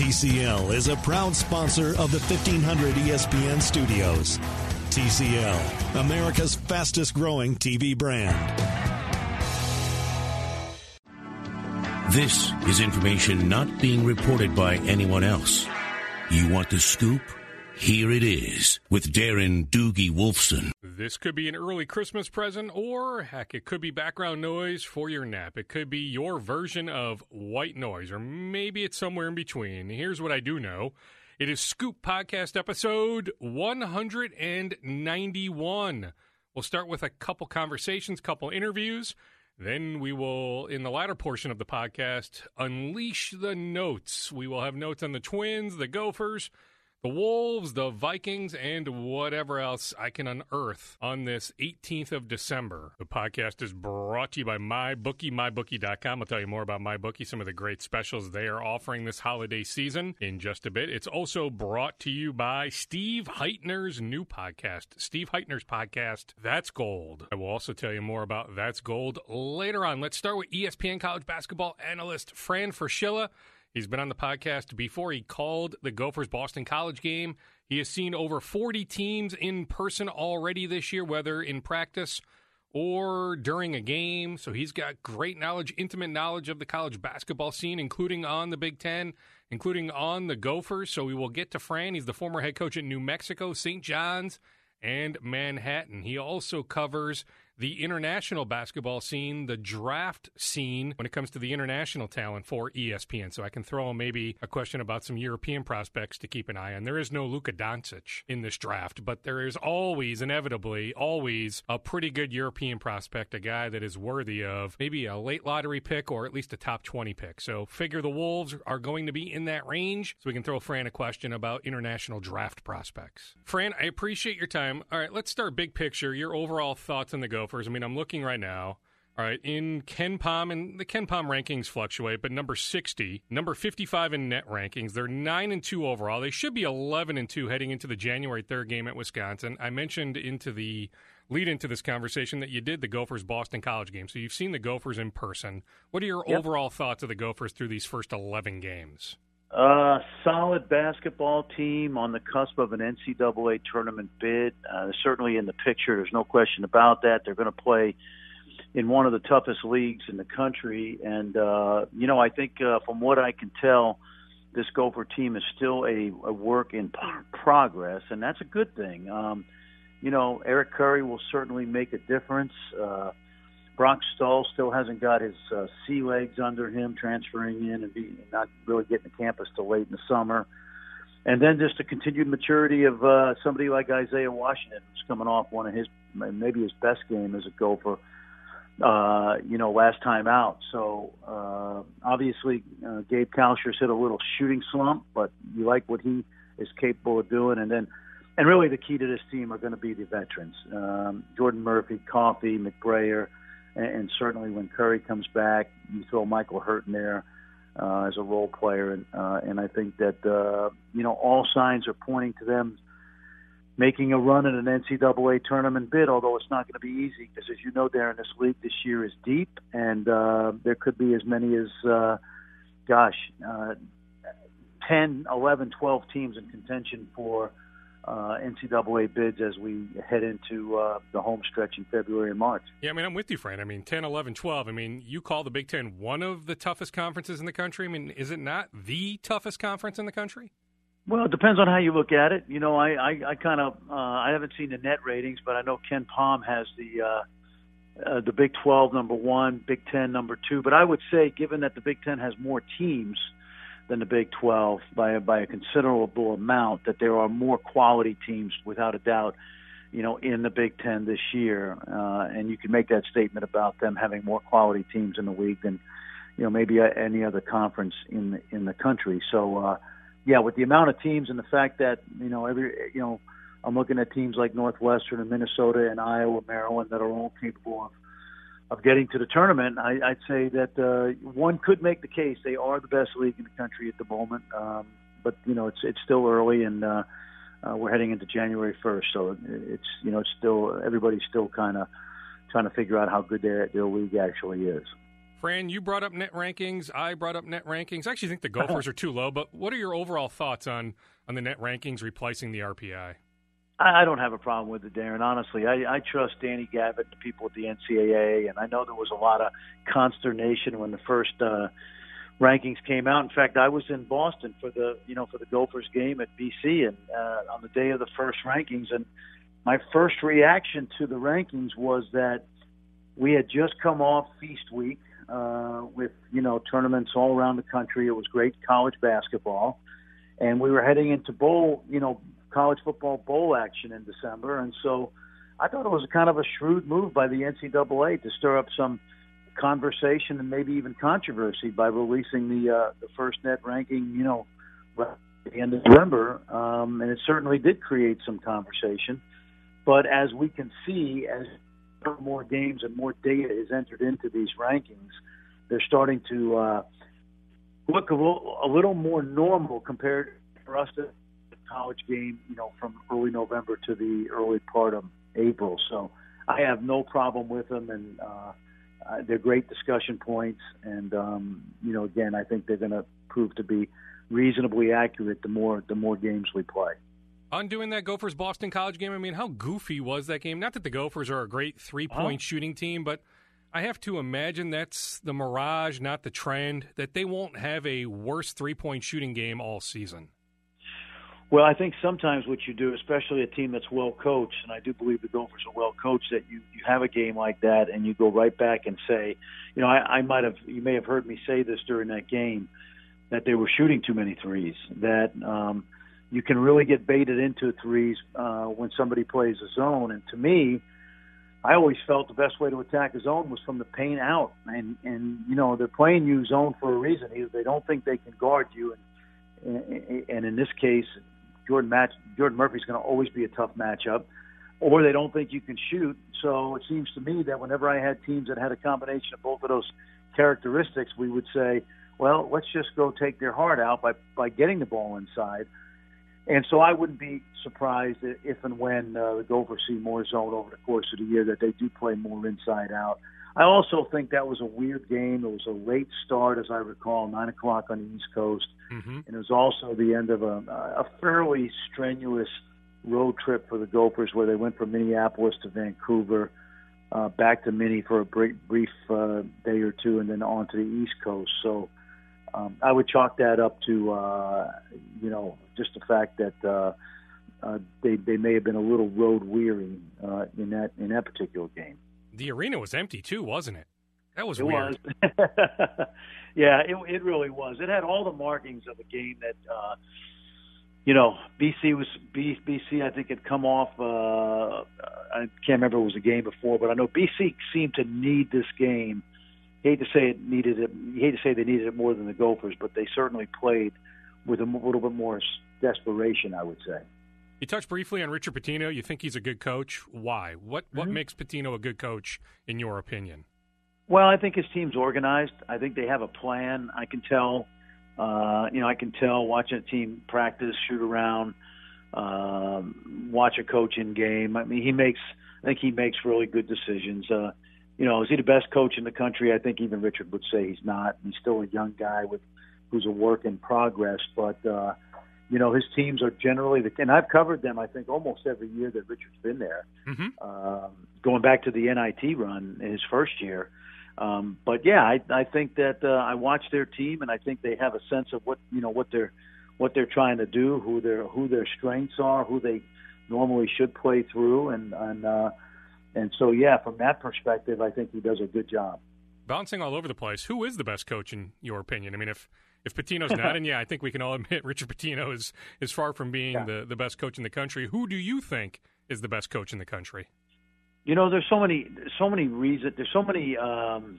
TCL is a proud sponsor of the 1500 ESPN studios. TCL, America's fastest growing TV brand. This is information not being reported by anyone else. You want the scoop? Here it is with Darren Doogie Wolfson. This could be an early Christmas present, or heck, it could be background noise for your nap. It could be your version of white noise, or maybe it's somewhere in between. Here's what I do know it is Scoop Podcast episode 191. We'll start with a couple conversations, couple interviews. Then we will, in the latter portion of the podcast, unleash the notes. We will have notes on the Twins, the Gophers, the Wolves, the Vikings, and whatever else I can unearth on this 18th of December. The podcast is brought to you by MyBookie, MyBookie.com. I'll tell you more about MyBookie, some of the great specials they are offering this holiday season in just a bit. It's also brought to you by Steve Heitner's new podcast, Steve Heitner's podcast, That's Gold. I will also tell you more about That's Gold later on. Let's start with ESPN college basketball analyst Fran Fraschilla. He's been on the podcast before. He called the Gophers Boston College game. He has seen over 40 teams in person already this year, whether in practice or during a game. So he's got great knowledge, intimate knowledge of the college basketball scene, including on the Big Ten, including on the Gophers. So we will get to Fran. He's the former head coach at New Mexico, St. John's, and Manhattan. He also covers the international basketball scene, the draft scene when it comes to the international talent for ESPN. So I can throw maybe a question about some European prospects to keep an eye on. There is no Luka Doncic in this draft, but there is always, inevitably, always a pretty good European prospect, a guy that is worthy of maybe a late lottery pick or at least a top 20 pick. So figure the Wolves are going to be in that range. So we can throw Fran a question about international draft prospects. Fran, I appreciate your time. All right, let's start big picture. Your overall thoughts on the Go Gophers. I mean, I'm looking right now. All right, in KenPom, and the KenPom rankings fluctuate, but number 60, number 55 in net rankings. They're 9 and 2 overall. They should be 11 and 2 heading into the January 3rd game at Wisconsin. I mentioned into the lead into this conversation that you did the Gophers Boston College game. So you've seen the Gophers in person. What are your yep. overall thoughts of the Gophers through these first 11 games? Uh, solid basketball team on the cusp of an NCAA tournament bid. Uh, certainly in the picture. There's no question about that. They're going to play in one of the toughest leagues in the country, and uh, you know, I think uh, from what I can tell, this Gopher team is still a, a work in progress, and that's a good thing. Um, you know, Eric Curry will certainly make a difference. Uh, Brock Stull still hasn't got his uh, sea legs under him, transferring in and be, not really getting to campus till late in the summer. And then just the continued maturity of uh, somebody like Isaiah Washington, who's coming off one of his maybe his best game as a Gopher, uh, you know, last time out. So uh, obviously, uh, Gabe Kalscheur's hit a little shooting slump, but you like what he is capable of doing. And then, and really, the key to this team are going to be the veterans: um, Jordan Murphy, Coffey, McBrayer and, and certainly when Curry comes back, you throw Michael Hurt in there uh, as a role player, and uh, and I think that uh, you know all signs are pointing to them making a run at an NCAA tournament bid. Although it's not going to be easy because, as you know, Darren, this league this year is deep, and uh, there could be as many as, uh, gosh, uh, 10, 11, 12 teams in contention for uh, NCAA bids as we head into uh, the home stretch in February and March. Yeah, I mean, I'm with you, Fran. I mean, 10, 11, 12. I mean, you call the Big Ten one of the toughest conferences in the country. I mean, is it not the toughest conference in the country? Well, it depends on how you look at it. You know, I, I, I kind of uh, I haven't seen the net ratings, but I know KenPom has the uh, uh, the Big 12 number one, Big 10 number two. But I would say, given that the Big Ten has more teams – than the Big 12 by by a considerable amount. That there are more quality teams, without a doubt, you know, in the Big Ten this year, uh, and you can make that statement about them having more quality teams in the league than, you know, maybe any other conference in the, in the country. So, uh, yeah, with the amount of teams and the fact that you know every you know. I'm looking at teams like Northwestern and Minnesota and Iowa, Maryland that are all capable of of getting to the tournament, I, I'd say that uh, one could make the case they are the best league in the country at the moment. Um, but you know, it's it's still early, and uh, uh, we're heading into January 1st, so it's you know, it's still everybody's still kind of trying to figure out how good their their league actually is. Fran, you brought up net rankings. I brought up net rankings. I actually think the Gophers are too low, but what are your overall thoughts on, on the net rankings replacing the RPI? I don't have a problem with it, Darren. Honestly, I, I trust Danny Gavitt, and the people at the NCAA, and I know there was a lot of consternation when the first uh, rankings came out. In fact, I was in Boston for the you know for the Gophers game at BC, and uh, on the day of the first rankings, and my first reaction to the rankings was that we had just come off Feast Week uh, with you know tournaments all around the country. It was great college basketball, and we were heading into bowl you know college football bowl action in December, and so I thought it was kind of a shrewd move by the NCAA to stir up some conversation and maybe even controversy by releasing the uh, the first net ranking, you know, at the end of November, um, and it certainly did create some conversation. But as we can see, as more games and more data is entered into these rankings, they're starting to uh, look a little, a little more normal compared for us to college game, you know, from early November to the early part of April. So I have no problem with them, and uh, uh, they're great discussion points. And um, you know, again, I think they're going to prove to be reasonably accurate the more the more games we play. Undoing that Gophers Boston College game, I mean, how goofy was that game? Not that the Gophers are a great three point shooting team, but I have to imagine that's the mirage, not the trend, that they won't have a worse three point shooting game all season. Well, I think sometimes what you do, especially a team that's well coached, and I do believe the Gophers are well coached, that you you have a game like that and you go right back and say, you know, I, I might have, you may have heard me say this during that game, that they were shooting too many threes. That um, you can really get baited into threes uh, when somebody plays a zone. And to me, I always felt the best way to attack a zone was from the paint out. And and you know they're playing you zone for a reason. Either they don't think they can guard you, and and in this case, Jordan match Jordan Murphy's going to always be a tough matchup, or they don't think you can shoot. So it seems to me that whenever I had teams that had a combination of both of those characteristics, we would say, well, let's just go take their heart out by by getting the ball inside. And so I wouldn't be surprised if and when uh, the Gophers see more zone over the course of the year that they do play more inside out. I also think that was a weird game. It was a late start, as I recall, nine o'clock on the East Coast, mm-hmm. and it was also the end of a, a fairly strenuous road trip for the Gophers, where they went from Minneapolis to Vancouver, uh, back to Minnie for a brief, brief uh, day or two, and then on to the East Coast. So um, I would chalk that up to uh, you know just the fact that uh, uh, they they may have been a little road weary uh, in that in that particular game the arena was empty too, wasn't it? That was it weird. Was. yeah, it, it really was. It had all the markings of a game that, uh, you know, BC was BC. I think had come off. Uh, I can't remember it was a game before, but I know BC seemed to need this game. hate to say it needed it. You hate to say they needed it more than the Gophers, but they certainly played with a little bit more desperation. I would say. You touched briefly on Richard Pitino. You think he's a good coach. Why? What what mm-hmm. makes Pitino a good coach in your opinion? Well, I think his team's organized. I think they have a plan. I can tell. Uh, you know, I can tell watching a team practice, shoot around, um, watch a coach in game. I mean, he makes. I think he makes really good decisions. Uh, you know, is he the best coach in the country? I think even Richard would say he's not. He's still a young guy with who's a work in progress, but. uh you know, his teams are generally the, and I've covered them. I think almost every year that Richard's been there, mm-hmm. um, going back to the NIT run in his first year. Um, but yeah, I, I think that uh, I watch their team, and I think they have a sense of what you know what they're what they're trying to do, who their who their strengths are, who they normally should play through, and and uh, and so yeah, from that perspective, I think he does a good job. Bouncing all over the place. Who is the best coach in your opinion? I mean, if if Pitino's not, and yeah, I think we can all admit Richard Pitino is is far from being yeah. the the best coach in the country. Who do you think is the best coach in the country? You know, there's so many so many reasons. There's so many. Um,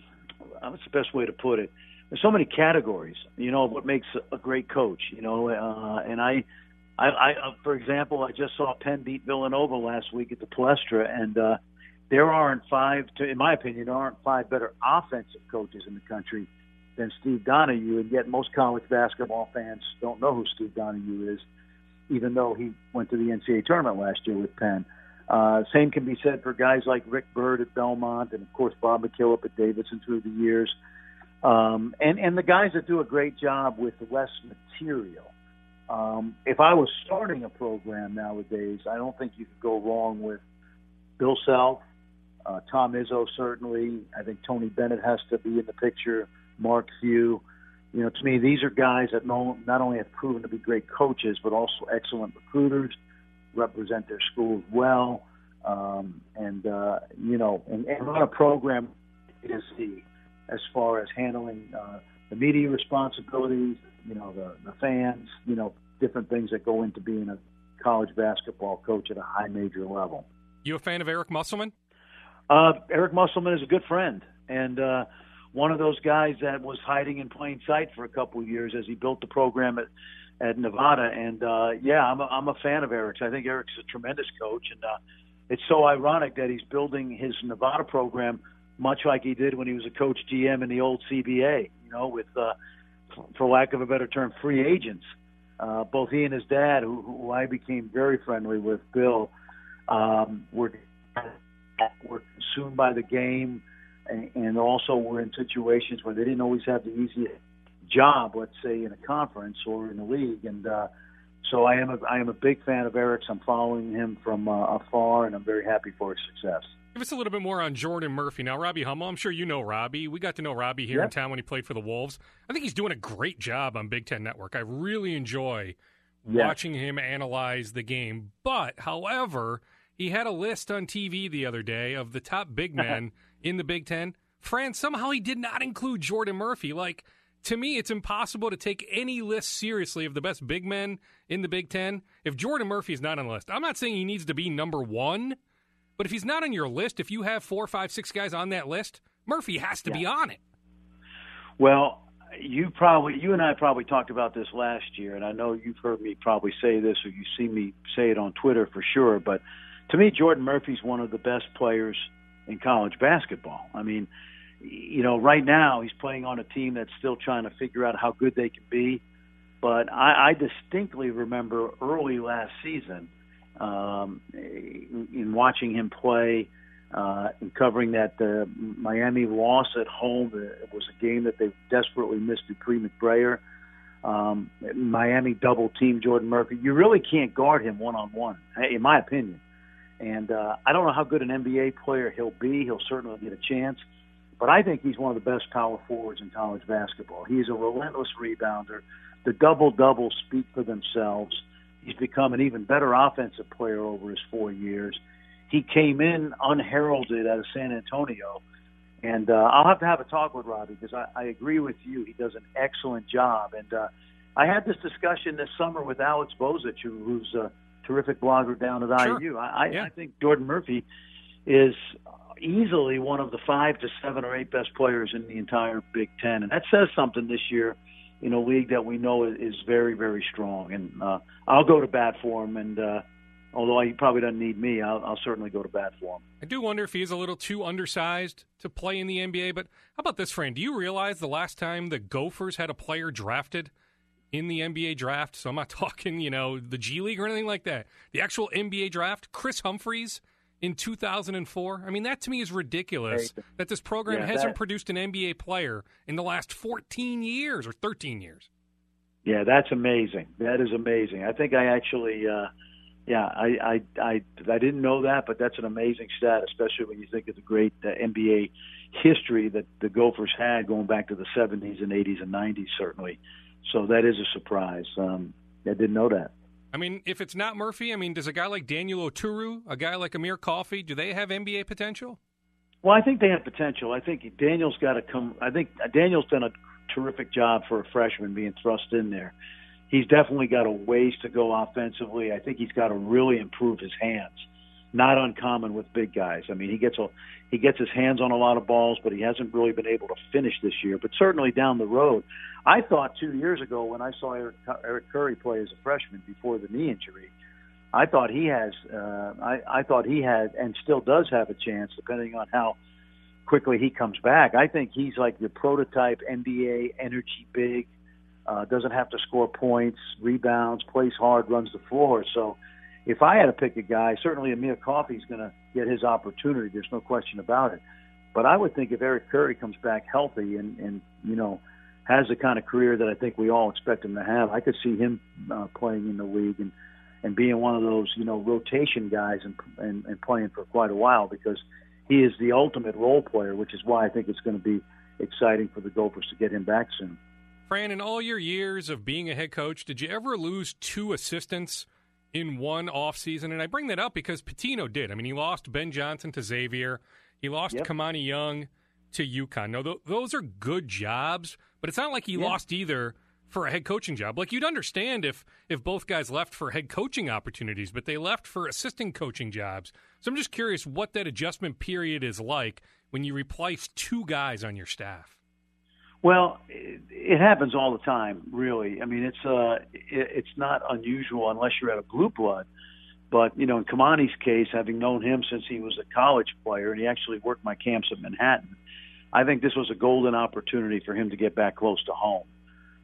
what's the best way to put it? There's so many categories. You know what makes a great coach. You know, uh, and I. I, I, uh, for example, I just saw Penn beat Villanova last week at the Palestra, and uh, there aren't five, to, in my opinion, there aren't five better offensive coaches in the country than Steve Donahue, and yet most college basketball fans don't know who Steve Donahue is, even though he went to the NCAA tournament last year with Penn. Uh, same can be said for guys like Rick Byrd at Belmont, and of course Bob McKillop at Davidson through the years. um, and and the guys that do a great job with less material. Um, if I was starting a program nowadays, I don't think you could go wrong with Bill Self, uh, Tom Izzo certainly. I think Tony Bennett has to be in the picture. Mark Few. You know, to me, these are guys that not only have proven to be great coaches, but also excellent recruiters, represent their schools well, um, and uh, you know, and, and run a program is the as far as handling uh, the media responsibilities, you know, the, the fans, you know, different things that go into being a college basketball coach at a high major level. You a fan of Eric Musselman? Uh, Eric Musselman is a good friend, and uh, one of those guys that was hiding in plain sight for a couple of years as he built the program at at Nevada. And uh, yeah, I'm a, I'm a fan of Eric's. I think Eric's a tremendous coach, and uh, it's so ironic that he's building his Nevada program much like he did when he was a coach GM in the old CBA. You know, with uh, for lack of a better term, free agents. Uh, both he and his dad, who, who I became very friendly with, Bill, um, were were consumed by the game, and, and also were in situations where they didn't always have the easiest job, let's say in a conference or in a league, and uh, so I am a I am a big fan of Eric's. I'm following him from uh, afar, and I'm very happy for his success. Give us a little bit more on Jordan Murphy. Now, Robbie Hummel, I'm sure you know Robbie. We got to know Robbie here yep. in town when he played for the Wolves. I think he's doing a great job on Big Ten Network. I really enjoy watching him analyze the game. But, however, he had a list on TV the other day of the top big uh-huh. men in the Big Ten. Fran, somehow he did not include Jordan Murphy. Like, to me, it's impossible to take any list seriously of the best big men in the Big Ten if Jordan Murphy is not on the list. I'm not saying he needs to be number one – but if he's not on your list, if you have four, five, six guys on that list, Murphy has to yeah. be on it. Well, you probably, you and I probably talked about this last year, and I know you've heard me probably say this, or you see me say it on Twitter for sure. But to me, Jordan Murphy's one of the best players in college basketball. I mean, you know, right now he's playing on a team that's still trying to figure out how good they can be. But I, I distinctly remember early last season um, in watching him play uh, and covering that uh, Miami loss at home. It was a game that they desperately missed Dupree McBrayer. Um, Miami double team Jordan Murphy. You really can't guard him one on one, in my opinion. And uh, I don't know how good an NBA player he'll be. He'll certainly get a chance. But I think he's one of the best power forwards in college basketball. He's a relentless rebounder. The double doubles speak for themselves. He's become an even better offensive player over his four years. He came in unheralded out of San Antonio, and uh, I'll have to have a talk with Robbie because I, I agree with you. He does an excellent job, and uh, I had this discussion this summer with Alex Bozich, who, who's a terrific blogger down at sure. IU. I, yeah. I think Jordan Murphy is easily one of the five to seven or eight best players in the entire Big Ten, and that says something this year in a league that we know is very, very strong. And uh, I'll go to bat for him. And uh, although he probably doesn't need me, I'll, I'll certainly go to bat for him. I do wonder if he's a little too undersized to play in the NBA. But how about this, Fran? Do you realize the last time the Gophers had a player drafted in the NBA draft? So I'm not talking, you know, the G League or anything like that. The actual NBA draft, Kris Humphries in 2004. I mean, that to me is ridiculous that this program yeah, hasn't that, produced an NBA player in the last 14 years or 13 years. Yeah, that's amazing. That is amazing. I think I actually, uh, yeah, I, I, I, I didn't know that, but that's an amazing stat, especially when you think of the great uh, NBA history that the Gophers had going back to the 70s and 80s and 90s, certainly. So that is a surprise. Um, I didn't know that. I mean, if it's not Murphy, I mean, does a guy like Daniel Oturu, a guy like Amir Coffey, do they have NBA potential? Well, I think they have potential. I think Daniel's got to come. I think Daniel's done a terrific job for a freshman being thrust in there. He's definitely got a ways to go offensively. I think he's got to really improve his hands. Not uncommon with big guys. I mean, he gets a he gets his hands on a lot of balls, but he hasn't really been able to finish this year. But certainly down the road, I thought two years ago when I saw Eric, Eric Curry play as a freshman before the knee injury, I thought he has. Uh, I, I thought he had and still does have a chance, depending on how quickly he comes back. I think he's like the prototype NBA energy big. Uh, doesn't have to score points, rebounds, plays hard, runs the floor. So if I had to pick a guy, certainly Amir Coffey's going to get his opportunity. There's no question about it. But I would think if Eric Curry comes back healthy and and you know has the kind of career that I think we all expect him to have, I could see him uh, playing in the league and and being one of those you know rotation guys and, and and playing for quite a while because he is the ultimate role player, which is why I think it's going to be exciting for the Gophers to get him back soon. Fran, in all your years of being a head coach, did you ever lose two assistants in one off season? And I bring that up because Pitino did. I mean, he lost Ben Johnson to Xavier. He lost yep. Kimani Young to UConn. No, th- those are good jobs, but it's not like he yeah. lost either for a head coaching job. Like you'd understand if if both guys left for head coaching opportunities, but they left for assistant coaching jobs. So I'm just curious what that adjustment period is like when you replace two guys on your staff. Well, it, it happens all the time, really. I mean, it's uh, it, it's not unusual unless you're at a blue blood. But you know, in Kimani's case, having known him since he was a college player, and he actually worked my camps at Manhattan, I think this was a golden opportunity for him to get back close to home.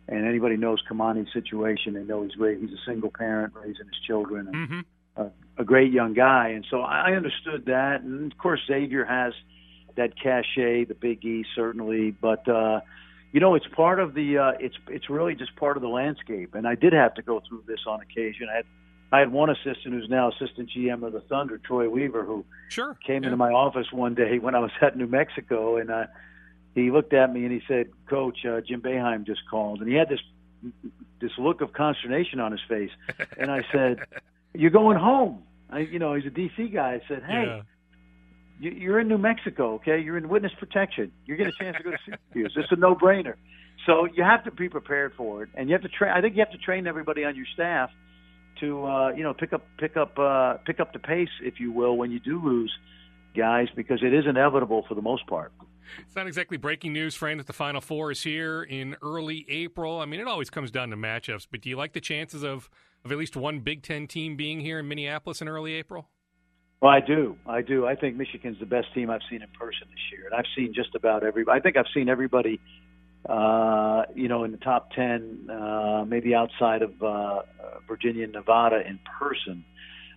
And anybody knows Kimani's situation, they know he's he's a single parent raising his children, and mm-hmm. a, a great young guy. And so I understood that. And of course, Xavier has that cachet, the Big E certainly, but. uh you know, it's part of the uh, it's it's really just part of the landscape. And I did have to go through this on occasion. I had I had one assistant who's now assistant GM of the Thunder, Troy Weaver, who sure came yeah. into my office one day when I was at New Mexico, and uh, he looked at me and he said, "Coach, uh, Jim Boeheim just called," and he had this this look of consternation on his face. And I said, "You're going home." I, you know, he's a DC guy. I said, "Hey." Yeah you're in New Mexico, okay? You're in witness protection. You get a chance to go to Syracuse. It's a no-brainer. So you have to be prepared for it, and you have to train. I think you have to train everybody on your staff to, uh, you know, pick up, pick up, uh, pick up the pace, if you will, when you do lose guys, because it is inevitable for the most part. It's not exactly breaking news, Fran, that the Final Four is here in early April. I mean, it always comes down to matchups, but do you like the chances of, of at least one Big Ten team being here in Minneapolis in early April? Well, I do. I do. I think Michigan's the best team I've seen in person this year, and I've seen just about every. I think I've seen everybody, uh, you know, in the top ten, uh, maybe outside of uh, Virginia and Nevada in person.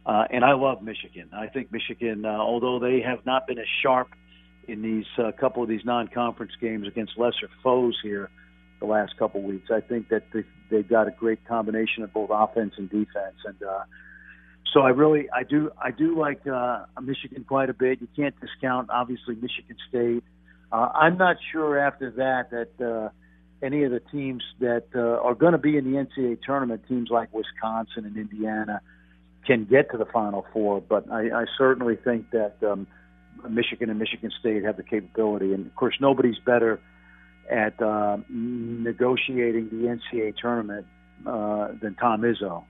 Uh, and I love Michigan. I think Michigan, uh, although they have not been as sharp in these uh, couple of these non-conference games against lesser foes here the last couple of weeks, I think that they, they've got a great combination of both offense and defense, and. Uh, so I really I do I do like uh, Michigan quite a bit. You can't discount obviously Michigan State. Uh, I'm not sure after that that uh, any of the teams that uh, are going to be in the NCAA tournament, teams like Wisconsin and Indiana, can get to the Final Four. But I, I certainly think that um, Michigan and Michigan State have the capability, and of course nobody's better at uh, negotiating the NCAA tournament uh, than Tom Izzo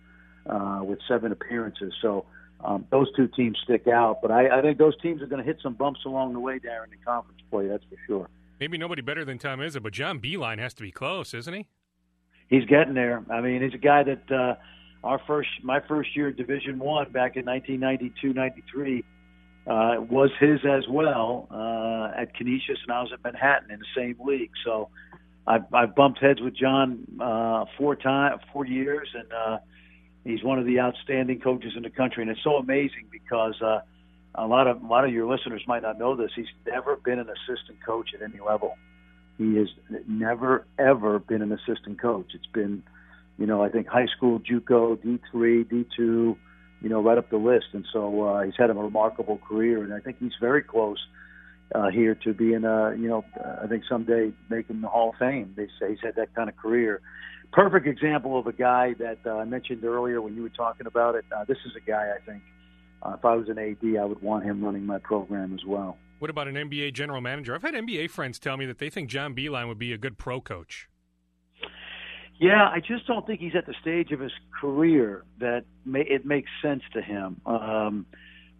uh, with seven appearances. So um, those two teams stick out. But I, I think those teams are going to hit some bumps along the way, Darren, in the conference play. That's for sure. Maybe nobody better than Tom Izzo, but John Beilein has to be close, isn't he? He's getting there. I mean, he's a guy that uh, our first, my first year at Division One back in 1992, 93. Uh, was his as well uh, at Canisius, and I was at Manhattan in the same league. So I've, I've bumped heads with John uh, four times, four years, and uh, He's one of the outstanding coaches in the country, and it's so amazing because uh, a lot of a lot of your listeners might not know this. He's never been an assistant coach at any level. He has never ever been an assistant coach. It's been, you know, I think high school, JUCO, D three, D two, you know, right up the list. And so uh, he's had a remarkable career, and I think he's very close uh, here to being, uh, you know, I think someday making the Hall of Fame. They say he's had that kind of career perfect example of a guy that uh, I mentioned earlier when you were talking about it. Uh, this is a guy I think uh, if I was an AD, I would want him running my program as well. What about an NBA general manager? I've had NBA friends tell me that they think John Beilein would be a good pro coach. Yeah, I just don't think he's at the stage of his career that may, it makes sense to him. Um,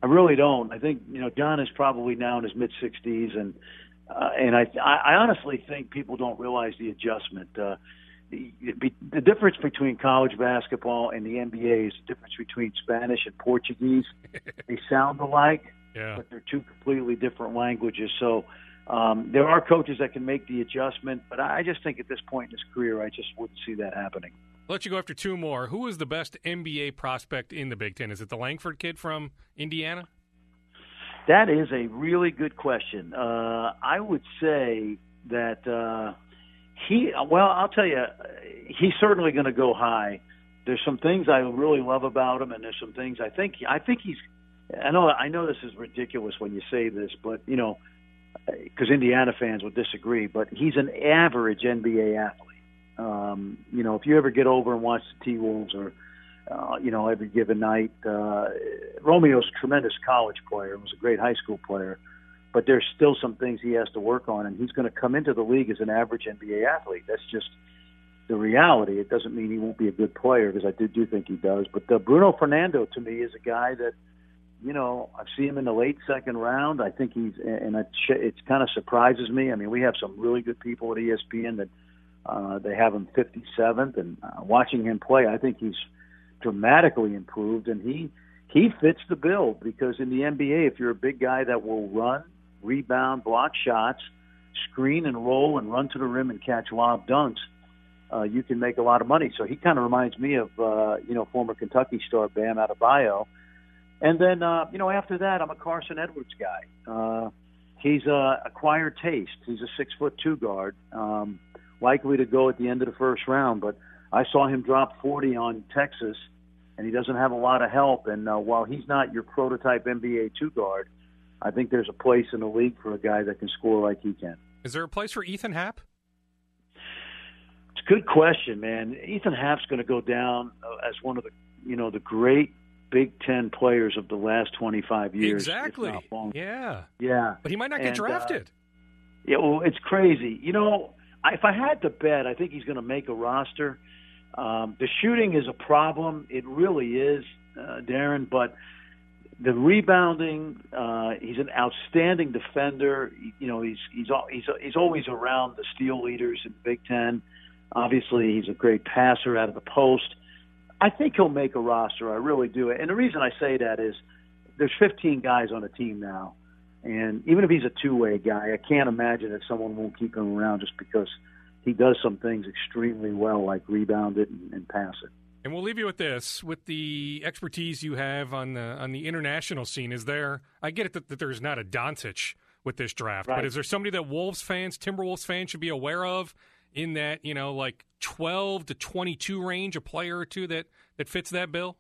I really don't. I think you know John is probably now in his mid 60s, and uh, and I I honestly think people don't realize the adjustment. Uh, the, the difference between college basketball and the NBA is the difference between Spanish and Portuguese. they sound alike, yeah. but they're two completely different languages. So um, there are coaches that can make the adjustment, but I just think at this point in his career, I just wouldn't see that happening. I'll let you go after two more. Who is the best NBA prospect in the Big Ten? Is it the Langford kid from Indiana? That is a really good question. Uh, I would say that uh, he. Well, I'll tell you, he's certainly going to go high. There's some things I really love about him, and there's some things I think I think he's. I know I know this is ridiculous when you say this, but you know, because Indiana fans would disagree, but he's an average NBA athlete. Um, you know, if you ever get over and watch the T Wolves or uh, you know, every given night. Uh, Romeo's a tremendous college player, was a great high school player, but there's still some things he has to work on, and he's going to come into the league as an average NBA athlete. That's just the reality. It doesn't mean he won't be a good player because I do do think he does. But uh, Bruno Fernando to me is a guy that, you know, I see him in the late second round. I think he's, and it, it kind of surprises me. I mean, we have some really good people at ESPN that uh, they have him 57th, and uh, watching him play, I think he's dramatically improved, and he he fits the bill because in the NBA, if you're a big guy that will run, rebound, block shots, screen and roll, and run to the rim and catch lob dunks, uh, you can make a lot of money. So he kind of reminds me of uh, you know former Kentucky star Bam Adebayo. And then uh, you know after that, I'm a Carson Edwards guy. Uh, he's a acquired taste. He's a six foot two guard, um, likely to go at the end of the first round, but I saw him drop 40 on Texas, and he doesn't have a lot of help. And uh, while he's not your prototype NBA two guard, I think there's a place in the league for a guy that can score like he can. Is there a place for Ethan Happ? It's a good question, man. Ethan Happ's going to go down uh, as one of the, you know, the great Big Ten players of the last 25 years. Exactly. Yeah. Yeah. But he might not get and, uh, drafted. Uh, yeah, well, it's crazy. You know, if I had to bet, I think he's going to make a roster. Um, the shooting is a problem. It really is, uh, Darren. But the rebounding, uh, he's an outstanding defender. You know, he's he's he's he's always around the steal leaders in Big Ten. Obviously, he's a great passer out of the post. I think he'll make a roster. I really do. And the reason I say that is there's 15 guys on the team now, and even if he's a two-way guy, I can't imagine that someone won't keep him around just because he does some things extremely well, like rebound it and, and pass it. And we'll leave you with this: with the expertise you have on the on the international scene, is there? I get it that, that there's not a Doncic with this draft, right. but is there somebody that Wolves fans, Timberwolves fans, should be aware of in that you know like 12 to 22 range, a player or two that that fits that bill?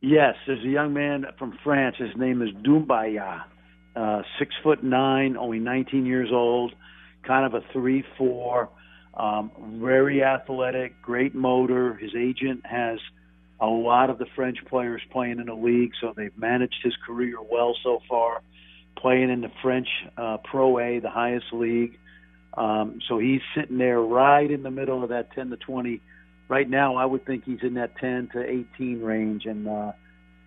Yes, there's a young man from France. His name is Doumbouya, uh, six foot nine, only 19 years old, kind of a three four um, very athletic, great motor. His agent has a lot of the French players playing in the league, so they've managed his career well so far, playing in the French uh, Pro A, the highest league. Um, so he's sitting there right in the middle of that 10 to 20. Right now, I would think he's in that 10 to 18 range, and uh,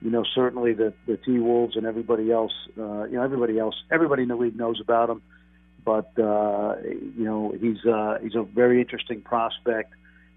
you know certainly the the T Wolves and everybody else, uh, you know everybody else, everybody in the league knows about him but uh, you know he's uh, he's a very interesting prospect.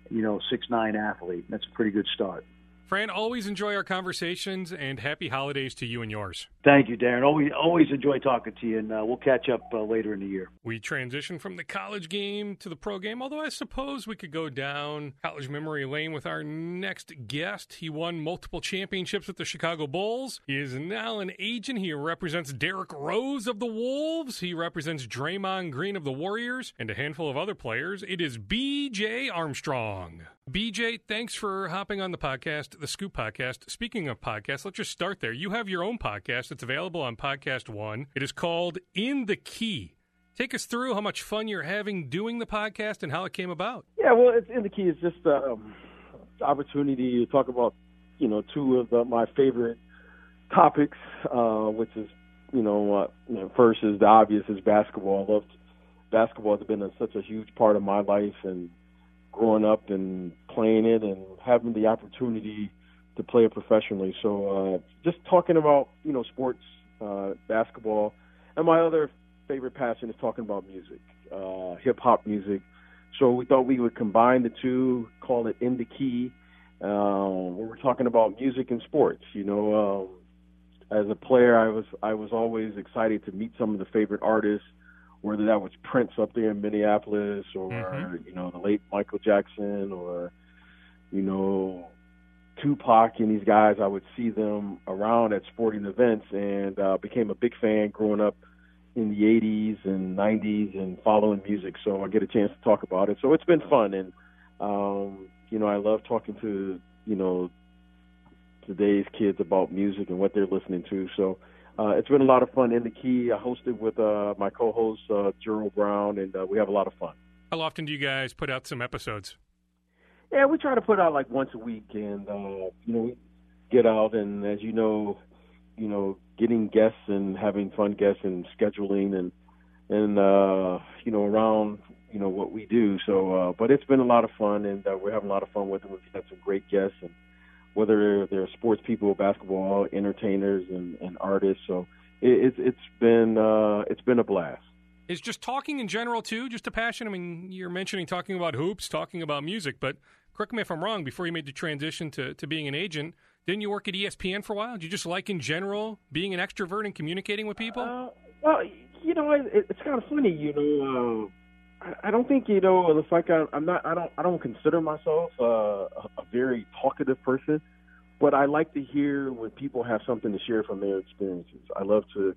You know, six nine athlete. That's a pretty good start. Fran, always enjoy our conversations and happy holidays to you and yours. Thank you, Darren. Always, always enjoy talking to you, and uh, we'll catch up uh, later in the year. We transition from the college game to the pro game, although I suppose we could go down college memory lane with our next guest. He won multiple championships with the Chicago Bulls. He is now an agent. He represents Derrick Rose of the Wolves. He represents Draymond Green of the Warriors and a handful of other players. It is B.J. Armstrong. BJ, thanks for hopping on the podcast, the Scoop podcast. Speaking of podcasts, let's just start there. You have your own podcast. It's available on Podcast One. It is called In the Key. Take us through how much fun you're having doing the podcast and how it came about. Yeah, well, it's In the Key is just um, opportunity to talk about, you know, two of the, my favorite topics, uh, which is, you know, uh, you know, first is the obvious is basketball. I love basketball has been a, such a huge part of my life and growing up and playing it and having the opportunity to play it professionally. So uh, just talking about you know sports, uh, basketball, and my other favorite passion is talking about music, uh, hip hop music. So we thought we would combine the two, call it in the key. Um, we're talking about music and sports. You know, um, as a player, I was I was always excited to meet some of the favorite artists whether that was Prince up there in Minneapolis or mm-hmm. you know the late Michael Jackson or you know Tupac and these guys, I would see them around at sporting events, and uh, became a big fan growing up in the 80s and 90s and following music. So I get a chance to talk about it. So it's been fun, and um, you know, I love talking to you know today's kids about music and what they're listening to. So uh, it's been a lot of fun in the key. I hosted with uh, my co-host uh, Gerald Brown, and uh, we have a lot of fun. How often do you guys put out some episodes? Yeah, we try to put out like once a week, and uh, you know, get out and as you know, you know, getting guests and having fun guests and scheduling and and uh, you know around you know what we do. So, uh, but it's been a lot of fun, and uh, we're having a lot of fun with them. We've had some great guests, and whether they're sports people, basketball entertainers, and, and artists. So it, it's it's been uh, it's been a blast. Is just talking in general too just a passion? I mean, you're mentioning talking about hoops, talking about music, but correct me if I'm wrong, before you made the transition to, to being an agent, didn't you work at ESPN for a while? Did you just like in general being an extrovert and communicating with people? Uh, well, you know, it, it's kind of funny. You know, uh, I, don't think you know. It's like I'm not. I don't. I don't consider myself uh, a, a very talkative person, but I like to hear when people have something to share from their experiences. I love to,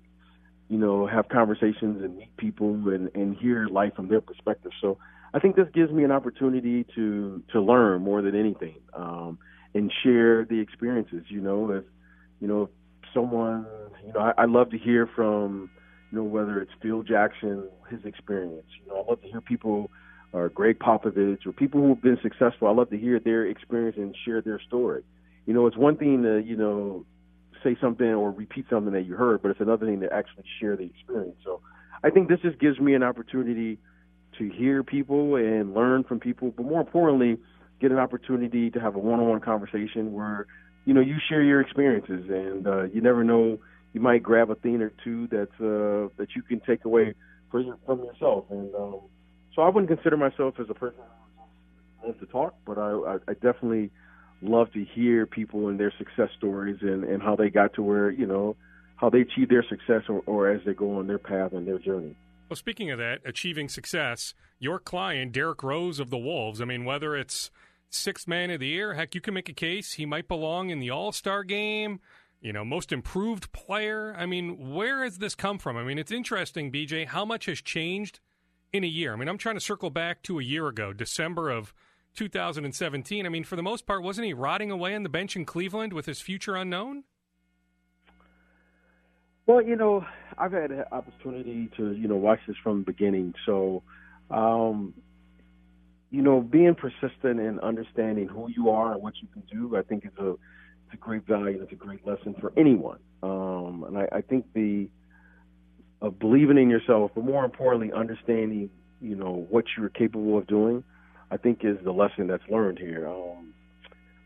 you know, have conversations and meet people and, and hear life from their perspective. So I think this gives me an opportunity to to learn more than anything, um, and share the experiences. You know, if you know if someone, you know, I, I love to hear from, you know, whether it's Phil Jackson, his experience. You know, I love to hear people, or Gregg Popovich, or people who have been successful. I love to hear their experience and share their story. You know, it's one thing to you know say something or repeat something that you heard, but it's another thing to actually share the experience. So, I think this just gives me an opportunity to hear people and learn from people, but more importantly, get an opportunity to have a one-on-one conversation where you know you share your experiences, and uh, you never know you might grab a thing or two that's uh, that you can take away your, from yourself. And um, so I wouldn't consider myself as a person who loves to talk, but I, I, I definitely love to hear people and their success stories and, and how they got to where you know how they achieve their success or, or as they go on their path and their journey. Well, speaking of that, achieving success, your client, Derrick Rose of the Wolves, I mean, whether it's sixth man of the year, heck, you can make a case he might belong in the All Star game, you know, most improved player. I mean, where has this come from? I mean, it's interesting, BJ, how much has changed in a year. I mean, I'm trying to circle back to a year ago, December of 2017. I mean, for the most part, wasn't he rotting away on the bench in Cleveland with his future unknown? Well, you know, I've had an opportunity to, you know, watch this from the beginning. So, um, you know, being persistent and understanding who you are and what you can do, I think is a it's a great value. It's a great lesson for anyone. Um, and I, I think the of believing in yourself, but more importantly, understanding, you know, what you're capable of doing, I think is the lesson that's learned here. Um,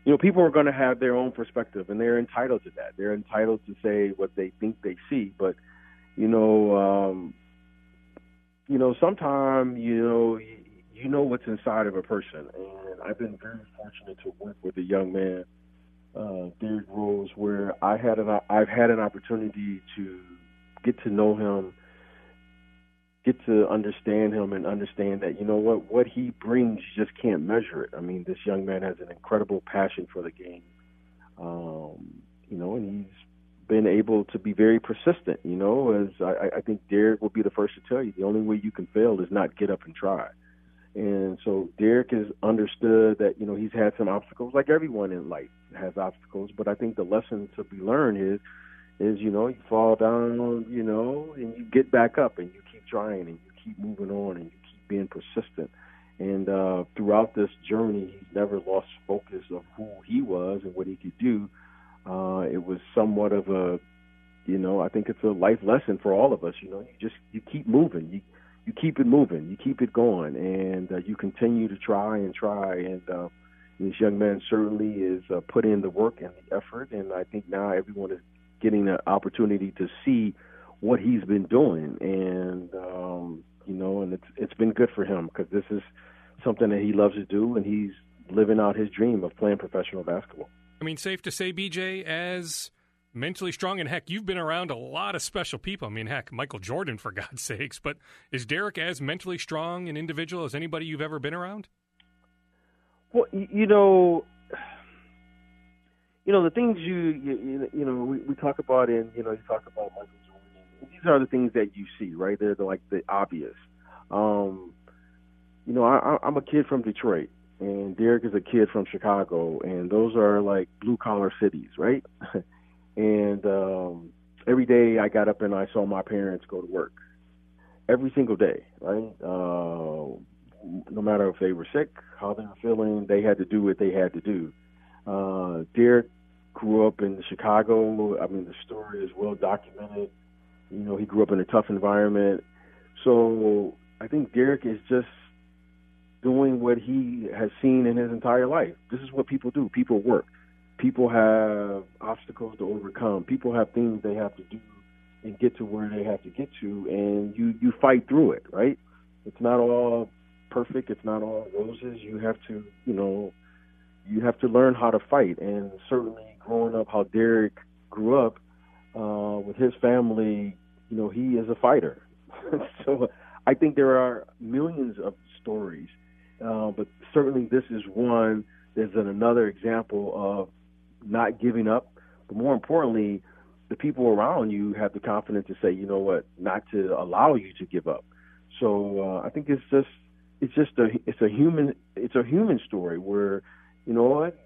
you know, people are going to have their own perspective, and they're entitled to that. They're entitled to say what they think they see. But, you know, um, you know, sometimes you know you, know what's inside of a person, and I've been very fortunate to work with a young man, uh, Derrick Rose, where I had an I've had an opportunity to get to know him get to understand him and understand that you know what what he brings you just can't measure it. I mean, this young man has an incredible passion for the game, um, you know, and he's been able to be very persistent. You know, as I, I think Derrick will be the first to tell you, the only way you can fail is not get up and try. And so Derrick has understood that you know he's had some obstacles, like everyone in life has obstacles. But I think the lesson to be learned is is you know you fall down, you know, and you get back up and you trying and you keep moving on and you keep being persistent. And uh, throughout this journey, he's never lost focus of who he was and what he could do. Uh, it was somewhat of a, you know, I think it's a life lesson for all of us. You know, you just you keep moving, you you keep it moving, you keep it going, and uh, you continue to try and try. And uh, this young man certainly is uh, put in the work and the effort, and I think now everyone is getting an opportunity to see what he's been doing, and um, you know, and it's it's been good for him because this is something that he loves to do, and he's living out his dream of playing professional basketball. I mean, safe to say, BJ, as mentally strong, and heck, you've been around a lot of special people. I mean, heck, Michael Jordan, for God's sakes. But is Derrick as mentally strong an individual as anybody you've ever been around? Well, you know, you know, the things you you, you know we, we talk about in you know you talk about Michael Jordan. These are the things that you see, right? They're the, like the obvious. Um, you know, I, I'm a kid from Detroit, and Derrick is a kid from Chicago, and those are like blue collar cities, right? and um, every day I got up and I saw my parents go to work every single day, right? Uh, no matter if they were sick, how they were feeling, they had to do what they had to do. Uh, Derrick grew up in Chicago. I mean, the story is well documented. You know, he grew up in a tough environment. So I think Derrick is just doing what he has seen in his entire life. This is what people do. People work. People have obstacles to overcome. People have things they have to do and get to where they have to get to, and you you fight through it, right? It's not all perfect. It's not all roses. You have to, you know, you have to learn how to fight. And certainly, growing up, how Derrick grew up uh, with his family, you know, he is a fighter. so I think there are millions of stories, uh, but certainly this is one. There's an, another example of not giving up, but more importantly, the people around you have the confidence to say, you know what, not to allow you to give up. So uh, I think it's just it's just a it's a human it's a human story where you know what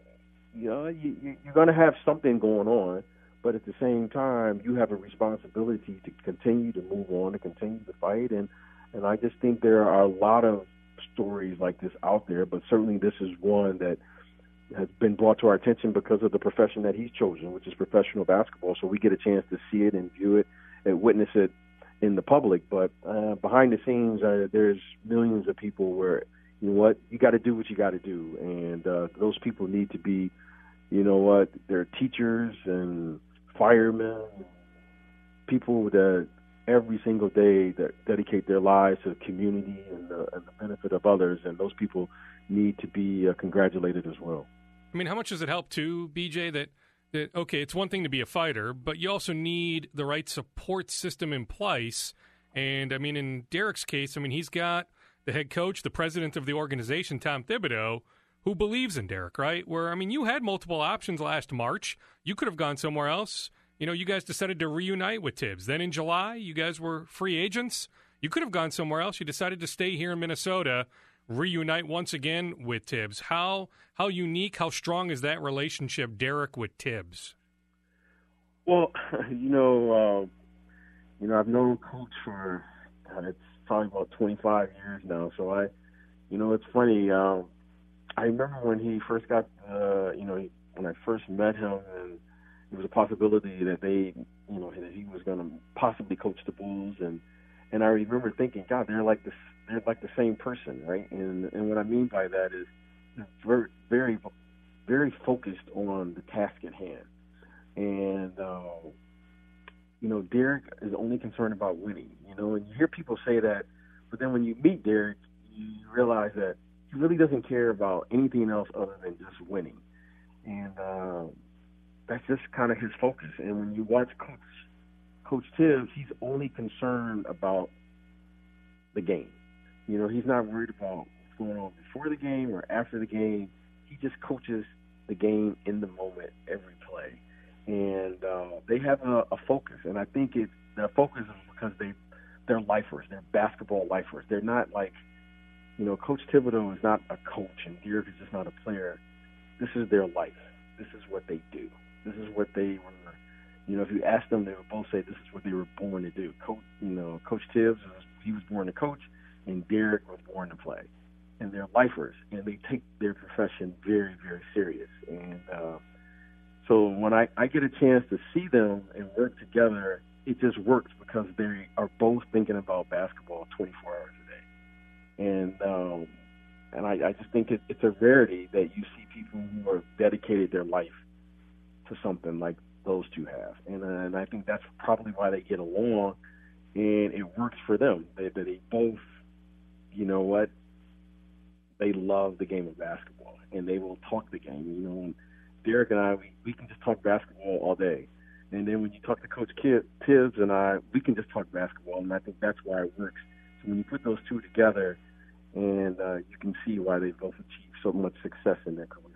you know you, you're going to have something going on but at the same time you have a responsibility to continue to move on to continue to fight. And and I just think there are a lot of stories like this out there but certainly this is one that has been brought to our attention because of the profession that he's chosen which is professional basketball. So we get a chance to see it and view it and witness it in the public, but uh, behind the scenes, uh, there's millions of people where you know what you got to do what you got to do, and uh, those people need to be, you know what, they're teachers and firemen, people that every single day that dedicate their lives to the community and the, and the benefit of others, and those people need to be uh, congratulated as well. I mean, how much does it help too, BJ, that that okay, it's one thing to be a fighter, but you also need the right support system in place. And I mean, in Derrick's case, I mean, he's got the head coach, the president of the organization, Tom Thibodeau, who believes in Derrick, right? Where I mean, you had multiple options last March. You could have gone somewhere else. You know, you guys decided to reunite with Thibs. Then in July, you guys were free agents. You could have gone somewhere else. You decided to stay here in Minnesota reunite once again with Thibs. How how unique, how strong is that relationship, Derrick, with Thibs? Well, you know, uh, you know, I've known Coach for God, it's probably about 25 years now. So I, you know, it's funny. Um, I remember when he first got, uh, you know, when I first met him, and it was a possibility that they, you know, that he was going to possibly coach the Bulls, and and I remember thinking, God, they're like this they're like the same person, right? And and what I mean by that is very very very focused on the task at hand. And uh, you know, Derrick is only concerned about winning. You know, and you hear people say that, but then when you meet Derrick, you realize that really doesn't care about anything else other than just winning. And uh, that's just kind of his focus. And when you watch Coach Coach Thibs, he's only concerned about the game. You know, he's not worried about what's going on before the game or after the game. He just coaches the game in the moment, every play, and uh, they have a, a focus. And I think it their focus is because they they're lifers. They're basketball lifers. They're not like, you know, Coach Thibodeau is not a coach, and Derrick is just not a player. This is their life. This is what they do. This is what they were. You know, if you ask them, they would both say this is what they were born to do. Coach, you know, Coach Thibs, he was born to coach and Derrick was born to play. And they're lifers, and they take their profession very, very serious. And uh, so when I, I get a chance to see them and work together, it just works because they are both thinking about basketball 24 hours. And um, and I, I just think it, it's a rarity that you see people who have dedicated their life to something like those two have. And, uh, and I think that's probably why they get along, and it works for them. They, they both you know what? They love the game of basketball, and they will talk the game. You know, and Derrick and I, we, we can just talk basketball all day. And then when you talk to Coach Thibs and I, we can just talk basketball, and I think that's why it works. So when you put those two together, and uh, you can see why they've both achieved so much success in their careers.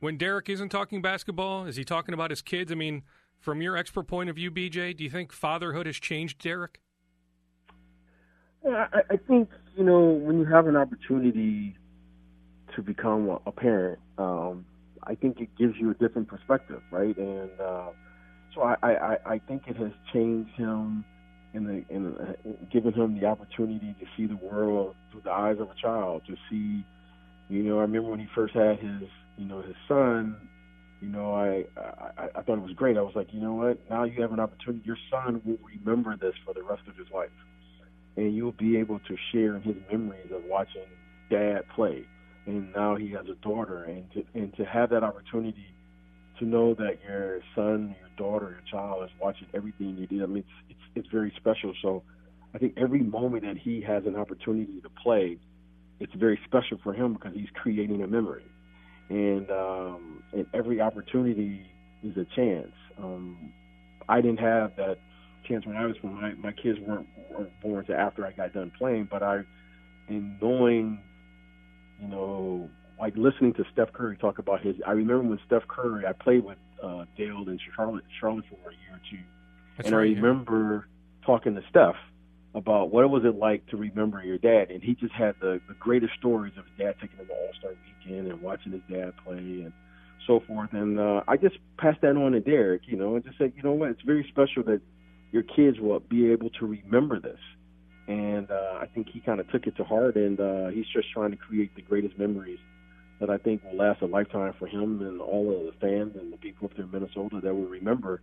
when Derrick isn't talking basketball? Is he talking about his kids? I mean, from your expert point of view, BJ, do you think fatherhood has changed Derrick? I, I think you know when you have an opportunity to become a, a parent, um, I think it gives you a different perspective, right? And uh, so I, I, I think it has changed him and and uh, given him the opportunity to see the world through the eyes of a child. To see, you know, I remember when he first had his, you know, his son. You know, I, I I thought it was great. I was like, you know what? Now you have an opportunity. Your son will remember this for the rest of his life, and you'll be able to share in his memories of watching dad play. And now he has a daughter, and to and to have that opportunity to know that your son, your daughter, your child is watching everything you do. I mean, it's, it's it's very special. So, I think every moment that he has an opportunity to play, it's very special for him because he's creating a memory, and um, and every opportunity is a chance. Um, I didn't have that chance when I was when my my kids weren't, weren't born until after I got done playing, but I, in knowing, you know, like listening to Steph Curry talk about his. I remember when Steph Curry, I played with uh, Dell in Charlotte, Charlotte for a year or two, That's and right, I yeah. remember talking to Steph about what was it like to remember your dad, and he just had the, the greatest stories of his dad taking him to All Star Weekend and watching his dad play and so forth. And uh, I just passed that on to Derrick, you know, and just said, you know what, it's very special that your kids will be able to remember this. And uh, I think he kind of took it to heart, and uh, he's just trying to create the greatest memories that I think will last a lifetime for him and all of the fans and the people up there in Minnesota that will remember.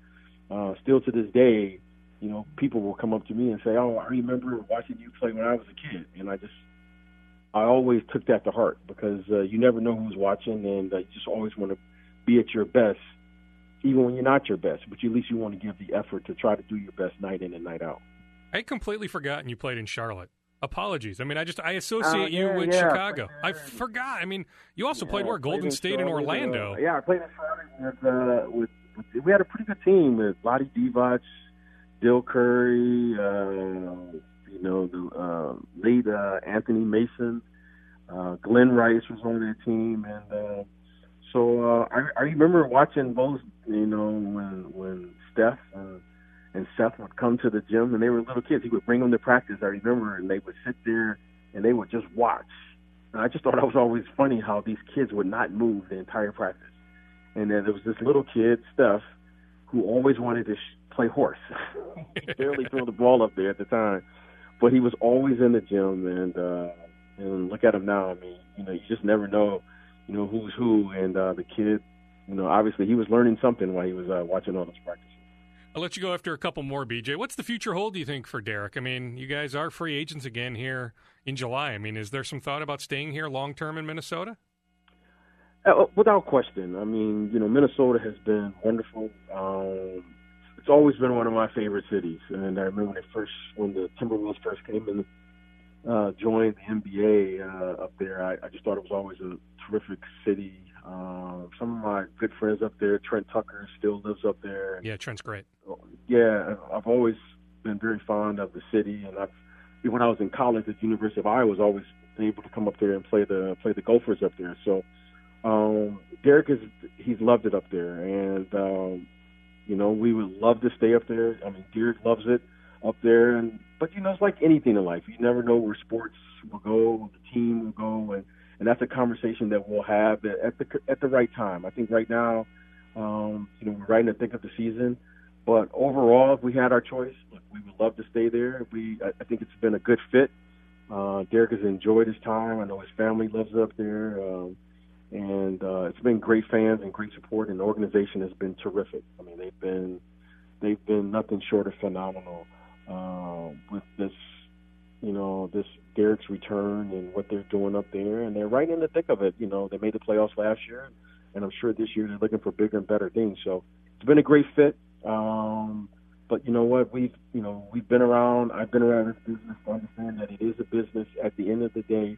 Uh, still to this day, you know, people will come up to me and say, "Oh, I remember watching you play when I was a kid," and I just, I always took that to heart because uh, you never know who's watching, and you just always want to be at your best, even when you're not your best. But at least you want to give the effort to try to do your best night in and night out. I completely forgotten you played in Charlotte. Apologies. I mean, I just I associate Oh, you with yeah, Chicago. I forgot. I mean, you also played where? Played Golden in State and Orlando. Uh, yeah, I played in Charlotte with, uh, with. We had a pretty good team with Vlade Divac, Dell Curry, uh, you know, the uh, late uh, Anthony Mason, uh, Glenn Rice was on that team, and uh, so uh, I, I remember watching both. You know, when when Steph uh, and Seth would come to the gym, and they were little kids. He would bring them to practice. I remember, and they would sit there and they would just watch. And I just thought it was always funny how these kids would not move the entire practice. And then there was this little kid, Steph, who always wanted to sh- play horse. barely throw the ball up there at the time, but he was always in the gym. And uh, and look at him now. I mean, you know, you just never know, you know, who's who. And uh, the kid, you know, obviously he was learning something while he was uh, watching all those practices. I'll let you go after a couple more, BJ. What's the future hold, do you think, for Derrick? I mean, you guys are free agents again here in July. I mean, is there some thought about staying here long term in Minnesota? Uh, without question. I mean, you know, Minnesota has been wonderful. Um, it's always been one of my favorite cities. And I remember when they first, when the Timberwolves first came in, uh, joined the NBA uh, up there. I, I just thought it was always a terrific city. Uh, some of my good friends up there, Trent Tucker, still lives up there. Yeah, Trent's great. yeah, I've always been very fond of the city, and I've when I was in college at the University of Iowa, I was always able to come up there and play the play the Gophers up there. So um, Derrick is he's loved it up there, and um, you know we would love to stay up there. I mean, Derrick loves it up there, and but you know it's like anything in life. You never know where sports will go, the team will go, and and that's a conversation that we'll have at the at the right time. I think right now, um, you know, we're right in the thick of the season. But overall, if we had our choice, look, we would love to stay there. We, I, think it's been a good fit. Uh, Derrick has enjoyed his time. I know his family lives up there, um, and uh, it's been great fans and great support. And the organization has been terrific. I mean, they've been they've been nothing short of phenomenal uh, with this, you know, this Derrick's return and what they're doing up there. And they're right in the thick of it. You know, they made the playoffs last year, and I'm sure this year they're looking for bigger and better things. So it's been a great fit. Um, but you know what? We've you know we've been around. I've been around this business to understand that it is a business at the end of the day.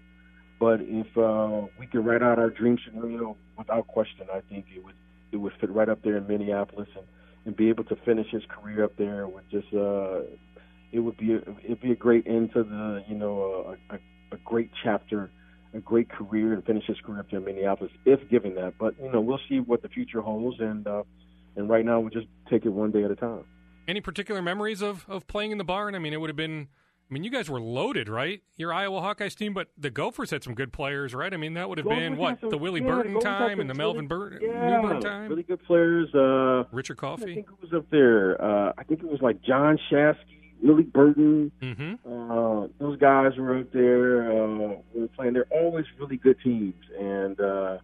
But if uh, we could write out our dream scenario, without question, I think it would it would fit right up there in Minneapolis and, and be able to finish his career up there with just uh, it would be a, it'd be a great end to the you know a, a, a great chapter a great career and finish his career up in Minneapolis if given that. But you know, we'll see what the future holds, and uh, and right now we'll just take it one day at a time. Any particular memories of of playing in the barn? I mean, it would have been. I mean, you guys were loaded, right? Your Iowa Hawkeyes team, but the Gophers had some good players, right? I mean, that would have Gophers been what some- the Willie yeah, Burton had time and the Melvin Burton Yeah, time. really good players. Uh, Richard Coffey. I think it was up there. Uh, I think it was like John Shasky, Willie Burton. Mm-hmm. Uh, those guys were up there. Uh, we were playing. They're always really good teams, and uh,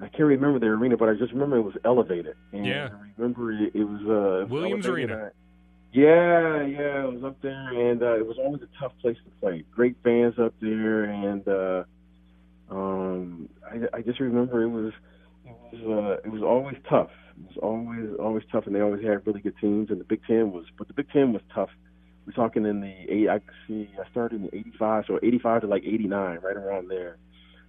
I can't remember the arena, but I just remember it was elevated. And Yeah. I remember it, it was uh, it was Williams. Arena. Yeah, yeah, it was up there, and uh, it was always a tough place to play. Great fans up there, and uh, um, I, I just remember it was it was uh, it was always tough. It was always always tough, and they always had really good teams. And the Big Ten was, but the Big Ten was tough. We're talking in the eight. I see. I started in '85, so '85 to like '89, right around there,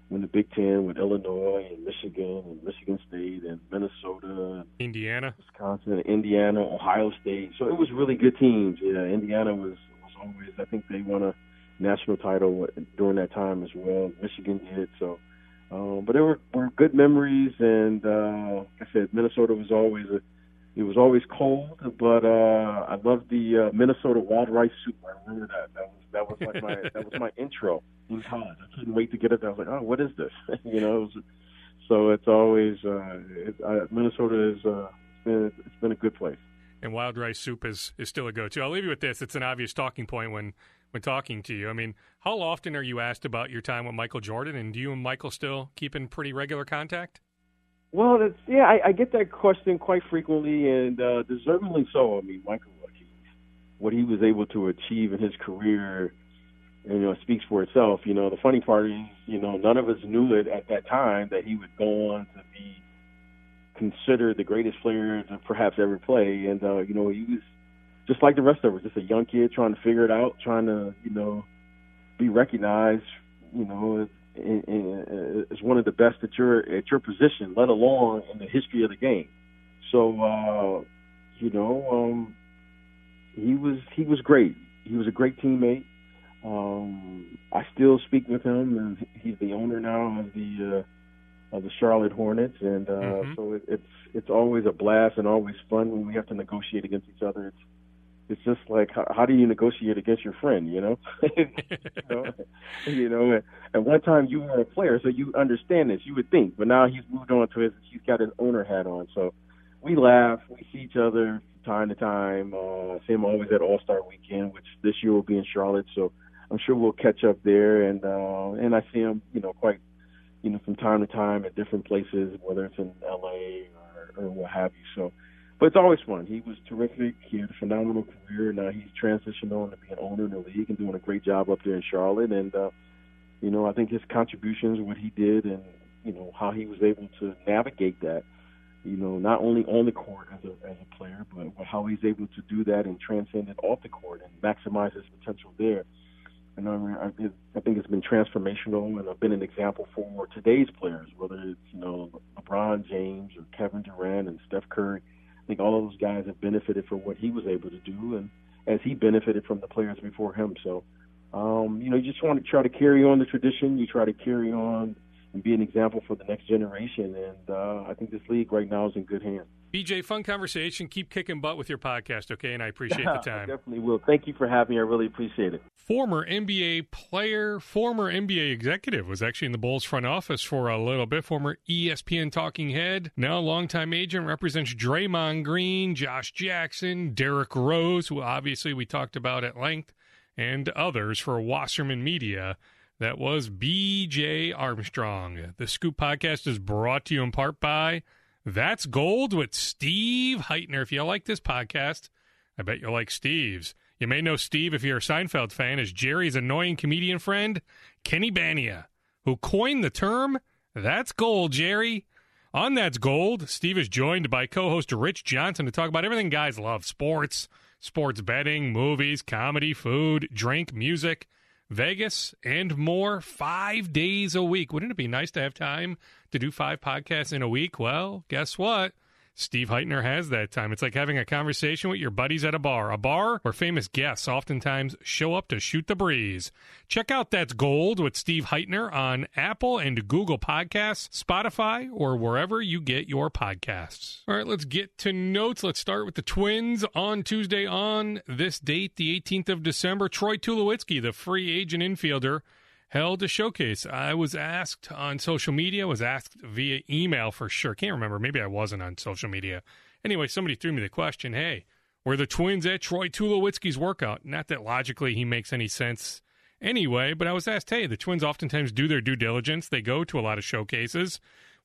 when the Big Ten with Illinois and Michigan and Michigan State and Minnesota and Indiana. Wisconsin, Indiana, Ohio State. So it was really good teams. Yeah, Indiana was was always. I think they won a national title during that time as well. Michigan did. So, um, but there were, were good memories, and uh, like I said, Minnesota was always a. It was always cold, but uh, I loved the uh, Minnesota wild rice soup. I remember that. That was that was like my that was my intro in college. I couldn't wait to get it. I was like, oh, what is this? you know. It was, so it's always uh, it, uh, Minnesota is uh, it's been it's been a good place. and wild rice soup is, is still a go-to. I'll leave you with this. It's an obvious talking point when, when talking to you. I mean, how often are you asked about your time with Michael Jordan, and do you and Michael still keep in pretty regular contact? Well, that's yeah, I, I get that question quite frequently, and uh, deservingly so. I mean, Michael, what he was able to achieve in his career, you know, speaks for itself. You know, the funny part is, you know, none of us knew it at that time that he would go on to be considered the greatest player to perhaps ever play, and uh, you know, he was just like the rest of us, just a young kid trying to figure it out, trying to, you know, be recognized, you know, in, as one of the best at your at your position, let alone in the history of the game. So, uh, you know, um, he was he was great. He was a great teammate. Um, I still speak with him, and he's the owner now of the uh, of the Charlotte Hornets, and uh, Mhm. so it, it's it's always a blast and always fun when we have to negotiate against each other. It's it's just like how, how do you negotiate against your friend, you know? you know, you know. At, at one time you were a player, so you understand this. You would think, but now he's moved on to his. He's got his owner hat on, so we laugh. We see each other from time to time. Uh, see him always at All Star Weekend, which this year will be in Charlotte. So I'm sure we'll catch up there, and uh, and I see him, you know, quite, you know, from time to time at different places, whether it's in L.A. or, or what have you. So but it's always fun. He was terrific. He had a phenomenal career. Now he's transitioned on to be an owner in the league and doing a great job up there in Charlotte. And uh, you know, I think his contributions, what he did, and you know how he was able to navigate that. You know, not only on the court as a as a player, but how he's able to do that and transcend it off the court and maximize his potential there. And I, mean, I, I think it's been transformational, and I've been an example for today's players, whether it's you know LeBron James or Kevin Durant and Steph Curry. I think all of those guys have benefited from what he was able to do, and as he benefited from the players before him. So, um, you know, you just want to try to carry on the tradition. You try to carry on and be an example for the next generation. And uh, I think this league right now is in good hands. BJ, fun conversation. Keep kicking butt with your podcast, okay? And I appreciate the I time. definitely will. Thank you for having me. I really appreciate it. former NBA player, former NBA executive, was actually in the Bulls front office for a little bit. Former ESPN talking head, now longtime agent, represents Draymond Green, Josh Jackson, Derrick Rose, who obviously we talked about at length, and others for Wasserman Media. That was BJ Armstrong. The Scoop Podcast is brought to you in part by That's Gold with Steve Hytner. If you like this podcast, I bet you'll like Steve's. You may know Steve if you're a Seinfeld fan as Jerry's annoying comedian friend, Kenny Bania, who coined the term, That's Gold, Jerry. On That's Gold, Steve is joined by co host Rich Johnson to talk about everything guys love sports, sports betting, movies, comedy, food, drink, music, Vegas, and more five days a week. Wouldn't it be nice to have time to do five podcasts in a week? Well, guess what? Steve Hytner has that time. It's like having a conversation with your buddies at a bar, a bar where famous guests oftentimes show up to shoot the breeze. Check out That's Gold with Steve Hytner on Apple and Google Podcasts, Spotify, or wherever you get your podcasts. All right, let's get to notes. Let's start with the Twins on Tuesday on this date, the 18th of December. Troy Tulowitzki, the free agent infielder, held a showcase. I was asked on social media, was asked via email for sure. Can't remember. Maybe I wasn't on social media. Anyway, somebody threw me the question hey, were the twins at Troy Tulowitzki's workout? Not that logically he makes any sense anyway, but I was asked hey, the twins oftentimes do their due diligence. They go to a lot of showcases,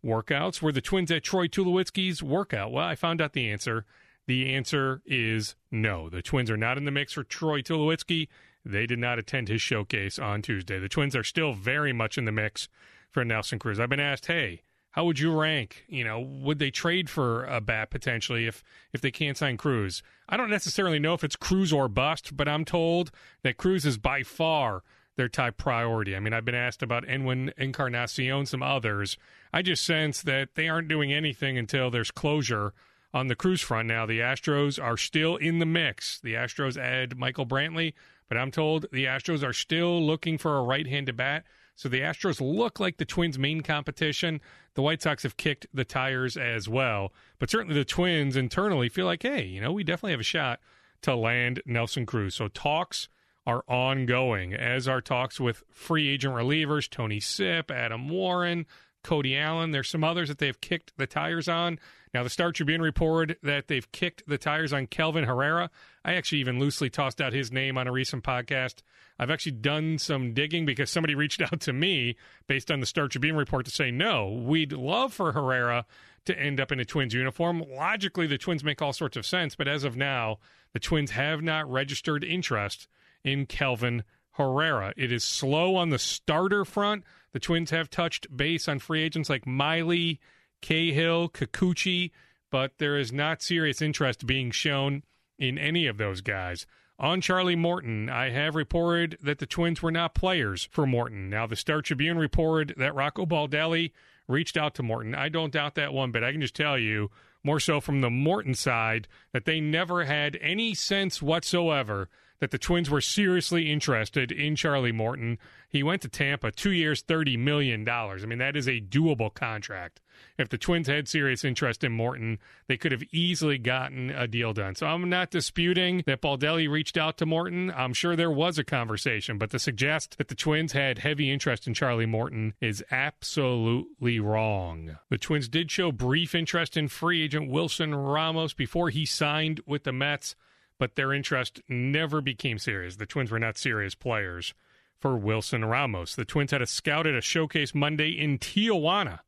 workouts. Were the twins at Troy Tulowitzki's workout? Well, I found out the answer. The answer is no. The twins are not in the mix for Troy Tulowitzki. They did not attend his showcase on Tuesday. The Twins are still very much in the mix for Nelson Cruz. I've been asked, hey, how would you rank? You know, would they trade for a bat potentially if if they can't sign Cruz? I don't necessarily know if it's Cruz or bust, but I'm told that Cruz is by far their top priority. I mean, I've been asked about Edwin Encarnacion, some others. I just sense that they aren't doing anything until there's closure on the Cruz front. Now, the Astros are still in the mix. The Astros add Michael Brantley but I'm told the Astros are still looking for a right handed bat. So the Astros look like the Twins' main competition. The White Sox have kicked the tires as well. But certainly the Twins internally feel like, hey, you know, we definitely have a shot to land Nelson Cruz. So talks are ongoing, as are talks with free agent relievers Tony Sipp, Adam Warren, Cody Allen. There's some others that they've kicked the tires on. Now, the Star Tribune reported that they've kicked the tires on Kelvin Herrera. I actually even loosely tossed out his name on a recent podcast. I've actually done some digging because somebody reached out to me based on the Star Tribune report to say, no, we'd love for Herrera to end up in a Twins uniform. Logically, the Twins make all sorts of sense, but as of now, the Twins have not registered interest in Kelvin Herrera. It is slow on the starter front. The Twins have touched base on free agents like Miley, Cahill, Kikuchi, but there is not serious interest being shown in any of those guys. On Charlie Morton, I have reported that the Twins were not players for Morton. Now, the Star Tribune reported that Rocco Baldelli reached out to Morton. I don't doubt that one, but I can just tell you, more so from the Morton side, that they never had any sense whatsoever that the Twins were seriously interested in Charlie Morton. He went to Tampa, two years, $30 million. I mean, that is a doable contract. If the Twins had serious interest in Morton, they could have easily gotten a deal done. So I'm not disputing that Baldelli reached out to Morton. I'm sure there was a conversation, but to suggest that the Twins had heavy interest in Charlie Morton is absolutely wrong. The Twins did show brief interest in free agent Wilson Ramos before he signed with the Mets but their interest never became serious. The Twins were not serious players for Wilson Ramos. The Twins had a scout at a showcase Monday in Tijuana.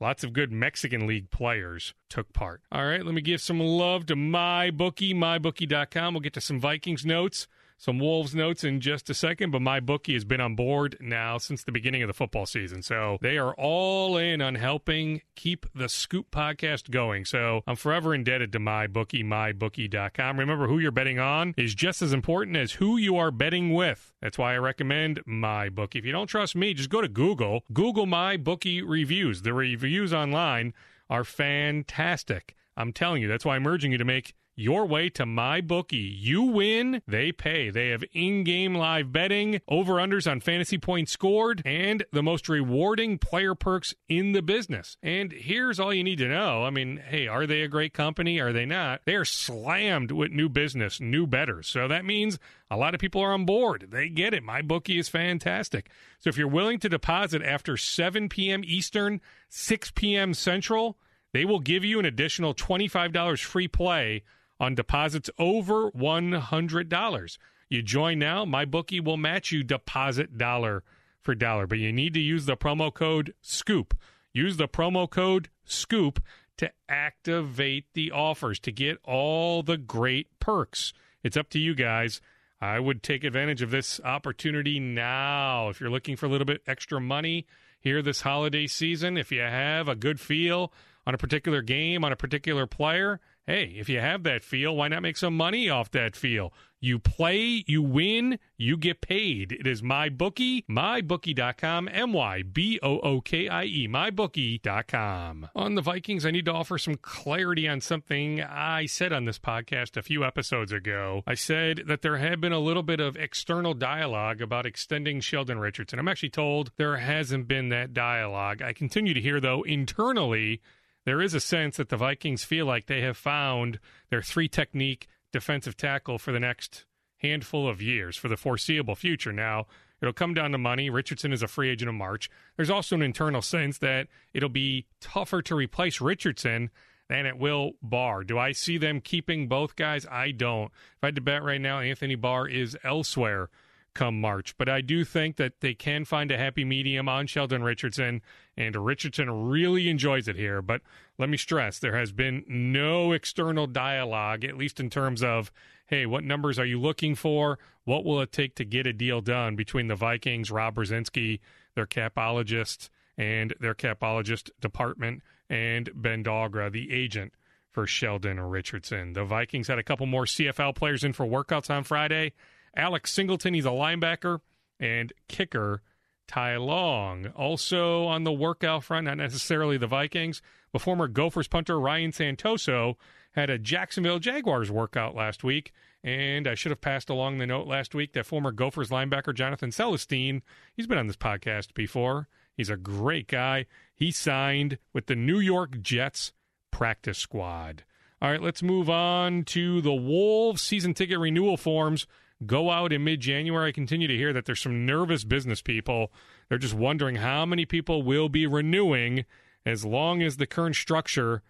Lots of good Mexican League players took part. All right, let me give some love to MyBookie, mybookie.com. We'll get to some Vikings notes some Wolves notes in just a second, but my bookie has been on board now since the beginning of the football season. So they are all in on helping keep the Scoop podcast going. So I'm forever indebted to my bookie, mybookie.com. Remember, who you're betting on is just as important as who you are betting with. That's why I recommend my bookie. If you don't trust me, just go to Google, Google my bookie reviews. The reviews online are fantastic. I'm telling you, that's why I'm urging you to make your way to my bookie. You win, they pay. They have in-game live betting, over-unders on fantasy points scored, and the most rewarding player perks in the business. And here's all you need to know. I mean, hey, are they a great company? Are they not? They are slammed with new business, new betters. So that means a lot of people are on board. They get it. My bookie is fantastic. So if you're willing to deposit after 7 p.m. Eastern, 6 p.m. Central, they will give you an additional $25 free play on deposits over $100. You join now, my bookie will match you deposit dollar for dollar, but you need to use the promo code SCOOP. Use the promo code SCOOP to activate the offers to get all the great perks. It's up to you guys. I would take advantage of this opportunity now. If you're looking for a little bit extra money here this holiday season, if you have a good feel on a particular game, on a particular player, hey, if you have that feel, why not make some money off that feel? You play, you win, you get paid. It is MyBookie, MyBookie.com, M Y B O O K I E, MyBookie.com. On the Vikings, I need to offer some clarity on something I said on this podcast a few episodes ago. I said that there had been a little bit of external dialogue about extending Sheldon Richardson. I'm actually told there hasn't been that dialogue. I continue to hear, though, internally, there is a sense that the Vikings feel like they have found their three technique defensive tackle for the next handful of years, for the foreseeable future. Now, it'll come down to money. Richardson is a free agent in March. There's also an internal sense that it'll be tougher to replace Richardson than it will Barr. Do I see them keeping both guys? I don't. If I had to bet right now, Anthony Barr is elsewhere come March. But I do think that they can find a happy medium on Sheldon Richardson, and Richardson really enjoys it here. But let me stress there has been no external dialogue, at least in terms of, hey, what numbers are you looking for? What will it take to get a deal done between the Vikings, Rob Brzezinski, their capologist, and their capologist department, and Ben Dogra, the agent for Sheldon Richardson. The Vikings had a couple more CFL players in for workouts on Friday. Alex Singleton, he's a linebacker, and kicker Ty Long. Also on the workout front, not necessarily the Vikings, but former Gophers punter Ryan Santoso had a Jacksonville Jaguars workout last week. And I should have passed along the note last week that former Gophers linebacker Jonathan Celestine, he's been on this podcast before. He's a great guy. He signed with the New York Jets practice squad. All right, let's move on to the Wolves season ticket renewal forms go out in mid January. I continue to hear that there's some nervous business people. They're just wondering how many people will be renewing as long as the current structure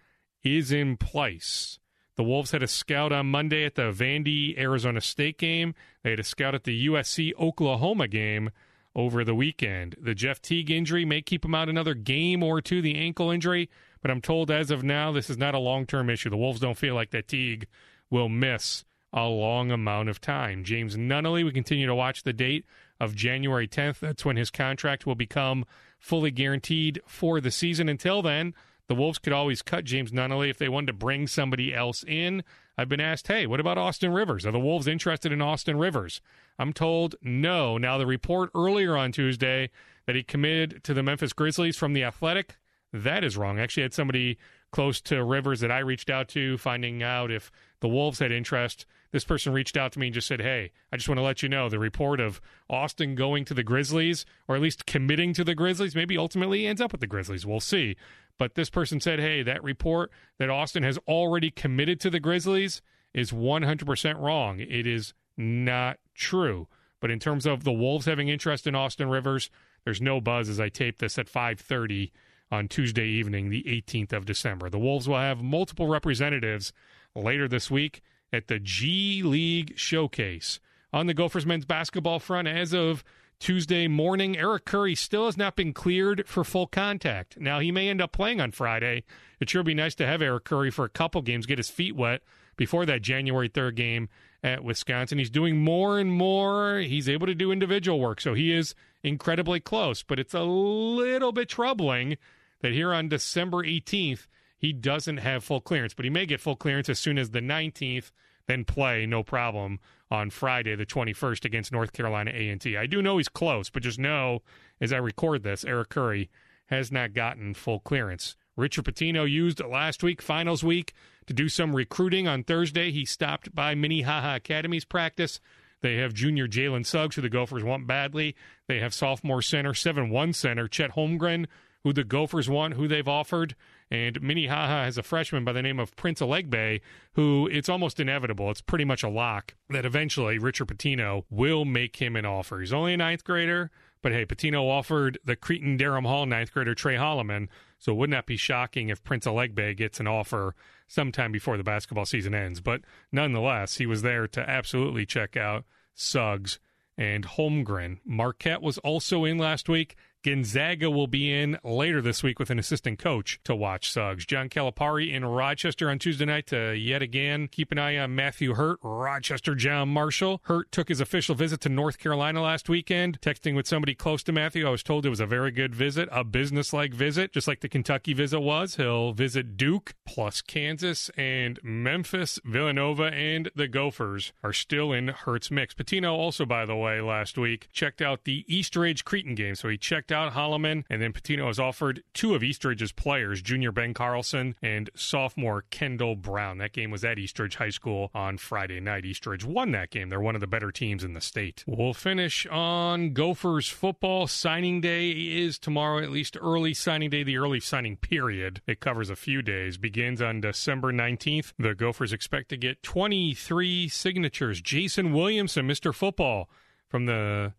is in place. The Wolves had a scout on Monday at the Vandy Arizona State game. They had a scout at the USC Oklahoma game over the weekend. The Jeff Teague injury may keep him out another game or two, the ankle injury, but I'm told as of now this is not a long term issue. The Wolves don't feel like that Teague will miss a long amount of time. James Nunnally, we continue to watch the date of January 10th. That's when his contract will become fully guaranteed for the season. Until then, the Wolves could always cut James Nunnally if they wanted to bring somebody else in. I've been asked, hey, what about Austin Rivers? Are the Wolves interested in Austin Rivers? I'm told no. Now, the report earlier on Tuesday that he committed to the Memphis Grizzlies from the Athletic, that is wrong. Actually, I had somebody close to Rivers that I reached out to, finding out if the Wolves had interest this person reached out to me and just said, Hey, I just want to let you know the report of Austin going to the Grizzlies, or at least committing to the Grizzlies, maybe ultimately ends up with the Grizzlies. We'll see. But this person said, Hey, that report that Austin has already committed to the Grizzlies is 100% wrong. It is not true. But in terms of the Wolves having interest in Austin Rivers, there's no buzz as I tape this at 5:30 on Tuesday evening, the 18th of December. The Wolves will have multiple representatives later this week at the G League Showcase. On the Gophers men's basketball front, as of Tuesday morning, Eric Curry still has not been cleared for full contact. Now, he may end up playing on Friday. It sure would be nice to have Eric Curry for a couple games, get his feet wet before that January 3rd game at Wisconsin. He's doing more and more. He's able to do individual work, so he is incredibly close. But it's a little bit troubling that here on December 18th, he doesn't have full clearance, but he may get full clearance as soon as the 19th, then play no problem on Friday the 21st against North Carolina A&T. I do know he's close, but just know as I record this, Eric Curry has not gotten full clearance. Richard Pitino used last week, finals week, to do some recruiting on Thursday. He stopped by Minnehaha Academy's practice. They have junior Jalen Suggs, who the Gophers want badly. They have sophomore center, 7 1 center, Chet Holmgren, who the Gophers want, who they've offered. And Minnehaha has a freshman by the name of Prince Aligbe, who it's almost inevitable. It's pretty much a lock that eventually Richard Pitino will make him an offer. He's only a ninth grader, but hey, Pitino offered the Cretin Derham Hall ninth grader Trey Holloman, so it wouldn't that be shocking if Prince Aligbe gets an offer sometime before the basketball season ends? But nonetheless, he was there to absolutely check out Suggs and Holmgren. Marquette was also in last week. Gonzaga will be in later this week with an assistant coach to watch Suggs. John Calipari in Rochester on Tuesday night to yet again keep an eye on Matthew Hurt, Rochester John Marshall. Hurt took his official visit to North Carolina last weekend. Texting with somebody close to Matthew, I was told it was a very good visit, a business like visit, just like the Kentucky visit was. He'll visit Duke plus Kansas and Memphis, Villanova, and the Gophers are still in Hurt's mix. Pitino also, by the way, last week checked out the Eastridge Cretin game. So he checked out Holloman, and then Pitino has offered two of Eastridge's players, junior Ben Carlson and sophomore Kendall Brown. That game was at Eastridge High School on Friday night. Eastridge won that game. They're one of the better teams in the state. We'll finish on Gophers football. Signing day is tomorrow, at least early signing day, the early signing period. It covers a few days, begins on December 19th. The Gophers expect to get 23 signatures. Jason Williamson, Mr. Football, from the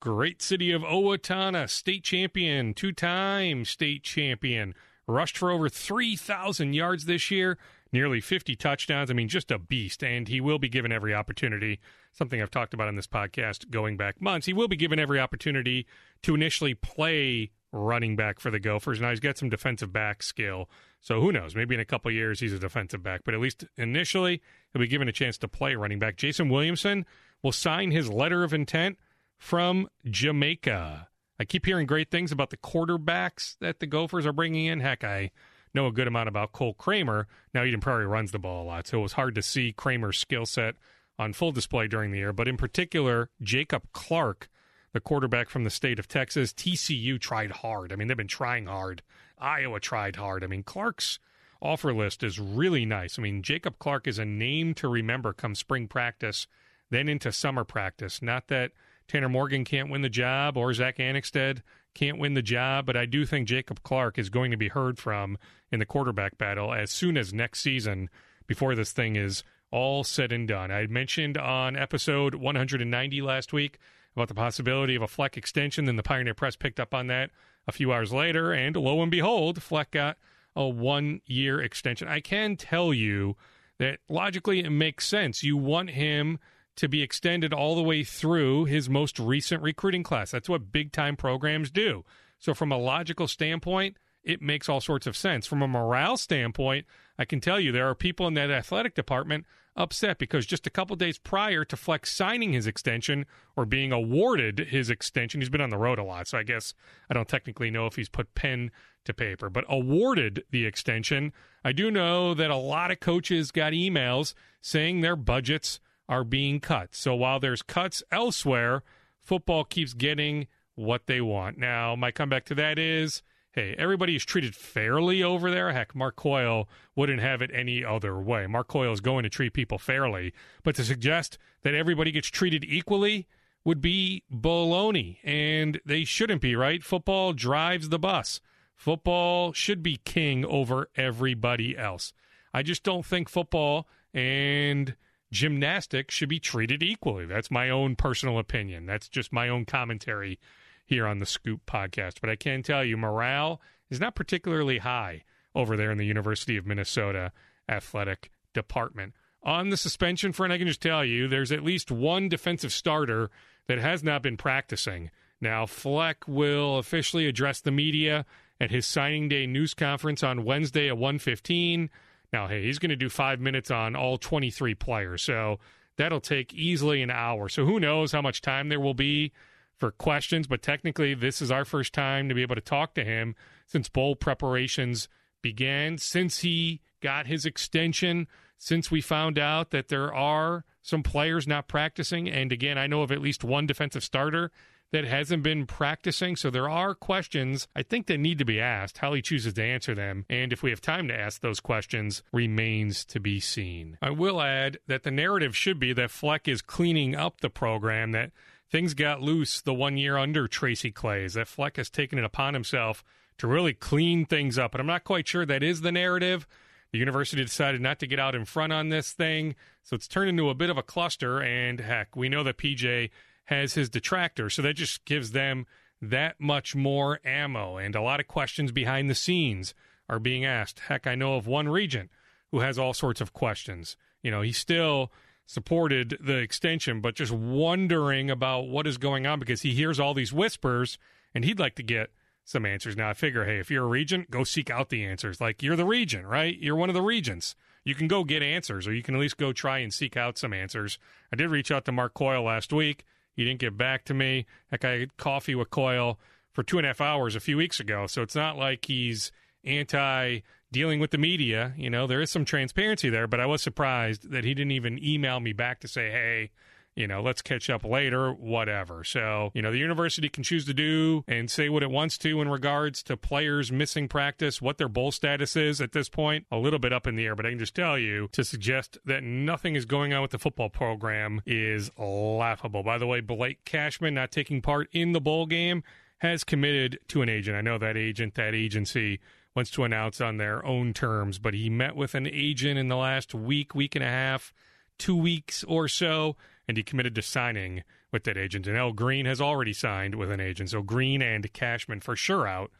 great city of Owatonna, state champion, two time state champion, rushed for over 3,000 yards this year, nearly 50 touchdowns. I mean, just a beast. And he will be given every opportunity, something I've talked about in this podcast going back months. He will be given every opportunity to initially play running back for the Gophers. Now he's got some defensive back skill. So who knows? Maybe in a couple years he's a defensive back, but at least initially he'll be given a chance to play running back. Jason Williamson will sign his letter of intent from Jamaica. I keep hearing great things about the quarterbacks that the Gophers are bringing in. Heck, I know a good amount about Cole Kramer. Now, Eden Prairie runs the ball a lot, so it was hard to see Kramer's skill set on full display during the year. But in particular, Jacob Clark, the quarterback from the state of Texas, TCU tried hard. I mean, they've been trying hard. Iowa tried hard. I mean, Clark's offer list is really nice. I mean, Jacob Clark is a name to remember come spring practice, then into summer practice. Not that Tanner Morgan can't win the job or Zach Annexstad can't win the job, but I do think Jacob Clark is going to be heard from in the quarterback battle as soon as next season before this thing is all said and done. I mentioned on episode 190 last week about the possibility of a Fleck extension, then the Pioneer Press picked up on that a few hours later, and lo and behold, Fleck got a one year extension. I can tell you that logically it makes sense. You want him to be extended all the way through his most recent recruiting class. That's what big time programs do. So, from a logical standpoint, it makes all sorts of sense. From a morale standpoint, I can tell you there are people in that athletic department upset because just a couple days prior to Fleck's signing his extension or being awarded his extension, he's been on the road a lot. So I guess I don't technically know if he's put pen to paper, but awarded the extension. I do know that a lot of coaches got emails saying their budgets are being cut. So while there's cuts elsewhere, football keeps getting what they want. Now, my comeback to that is hey, everybody is treated fairly over there. Heck, Mark Coyle wouldn't have it any other way. Mark Coyle is going to treat people fairly. But to suggest that everybody gets treated equally would be baloney. And they shouldn't be, right? Football drives the bus. Football should be king over everybody else. I just don't think football and gymnastics should be treated equally. That's my own personal opinion. That's just my own commentary here on the Scoop podcast. But I can tell you, morale is not particularly high over there in the University of Minnesota athletic department. On the suspension front, I can just tell you there's at least one defensive starter that has not been practicing. Now, Fleck will officially address the media at his signing day news conference on Wednesday at 1:15. Now, hey, he's going to do five minutes on all 23 players. So that'll take easily an hour. So who knows how much time there will be for questions. But technically, this is our first time to be able to talk to him since bowl preparations began, since he got his extension, since we found out that there are some players not practicing. And again, I know of at least one defensive starter that hasn't been practicing. So there are questions I think that need to be asked. How he chooses to answer them, and if we have time to ask those questions, remains to be seen. I will add that the narrative should be that Fleck is cleaning up the program, that things got loose the one year under Tracy Claeys, that Fleck has taken it upon himself to really clean things up. And I'm not quite sure that is the narrative. The university decided not to get out in front on this thing, so it's turned into a bit of a cluster. And heck, we know that PJ has his detractors. So that just gives them that much more ammo. And a lot of questions behind the scenes are being asked. Heck, I know of one regent who has all sorts of questions. You know, he still supported the extension, but just wondering about what is going on because he hears all these whispers and he'd like to get some answers. Now, I figure, hey, if you're a regent, go seek out the answers. Like you're the regent, right? You're one of the regents. You can go get answers, or you can at least go try and seek out some answers. I did reach out to Mark Coyle last week. He didn't get back to me. Heck, I had coffee with Coyle for two and a half hours a few weeks ago. So it's not like he's anti dealing with the media. You know, there is some transparency there, but I was surprised that he didn't even email me back to say, hey, you know, let's catch up later, whatever. So, you know, the university can choose to do and say what it wants to in regards to players missing practice, what their bowl status is at this point, a little bit up in the air. But I can just tell you to suggest that nothing is going on with the football program is laughable. By the way, Blake Cashman not taking part in the bowl game has committed to an agent. I know that agent, that agency wants to announce on their own terms, but he met with an agent in the last week, week and a half, two weeks or so and he committed to signing with that agent. And L. Green has already signed with an agent. So Green and Cashman for sure out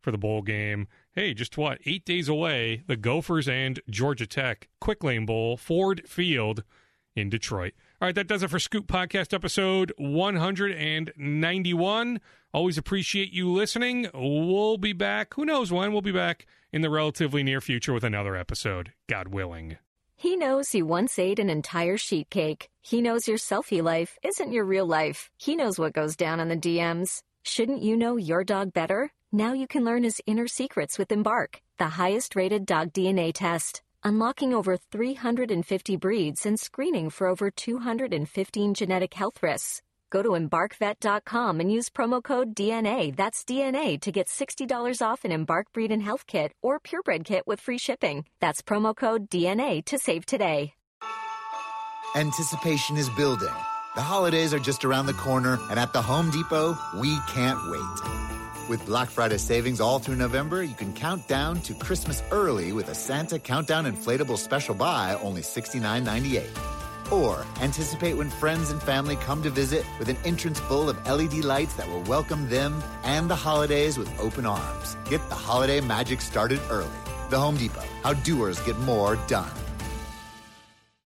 for the bowl game. Hey, just what? Eight days away, the Gophers and Georgia Tech Quick Lane Bowl, Ford Field in Detroit. All right, that does it for Scoop Podcast episode 191. Always appreciate you listening. We'll be back. Who knows when? We'll be back in the relatively near future with another episode, God willing. He knows you once ate an entire sheet cake. He knows your selfie life isn't your real life. He knows what goes down on the DMs. Shouldn't you know your dog better? Now you can learn his inner secrets with Embark, the highest rated dog DNA test. Unlocking over 350 breeds and screening for over 215 genetic health risks. Go to embarkvet.com and use promo code DNA, that's DNA, to get $60 off an Embark Breed and Health Kit or Purebred Kit with free shipping. That's promo code DNA to save today. Anticipation is building. The holidays are just around the corner, and at the Home Depot, we can't wait. With Black Friday savings all through November, you can count down to Christmas early with a Santa Countdown Inflatable Special Buy, only $69.98. Or anticipate when friends and family come to visit with an entrance full of LED lights that will welcome them and the holidays with open arms. Get the holiday magic started early. The Home Depot, how doers get more done.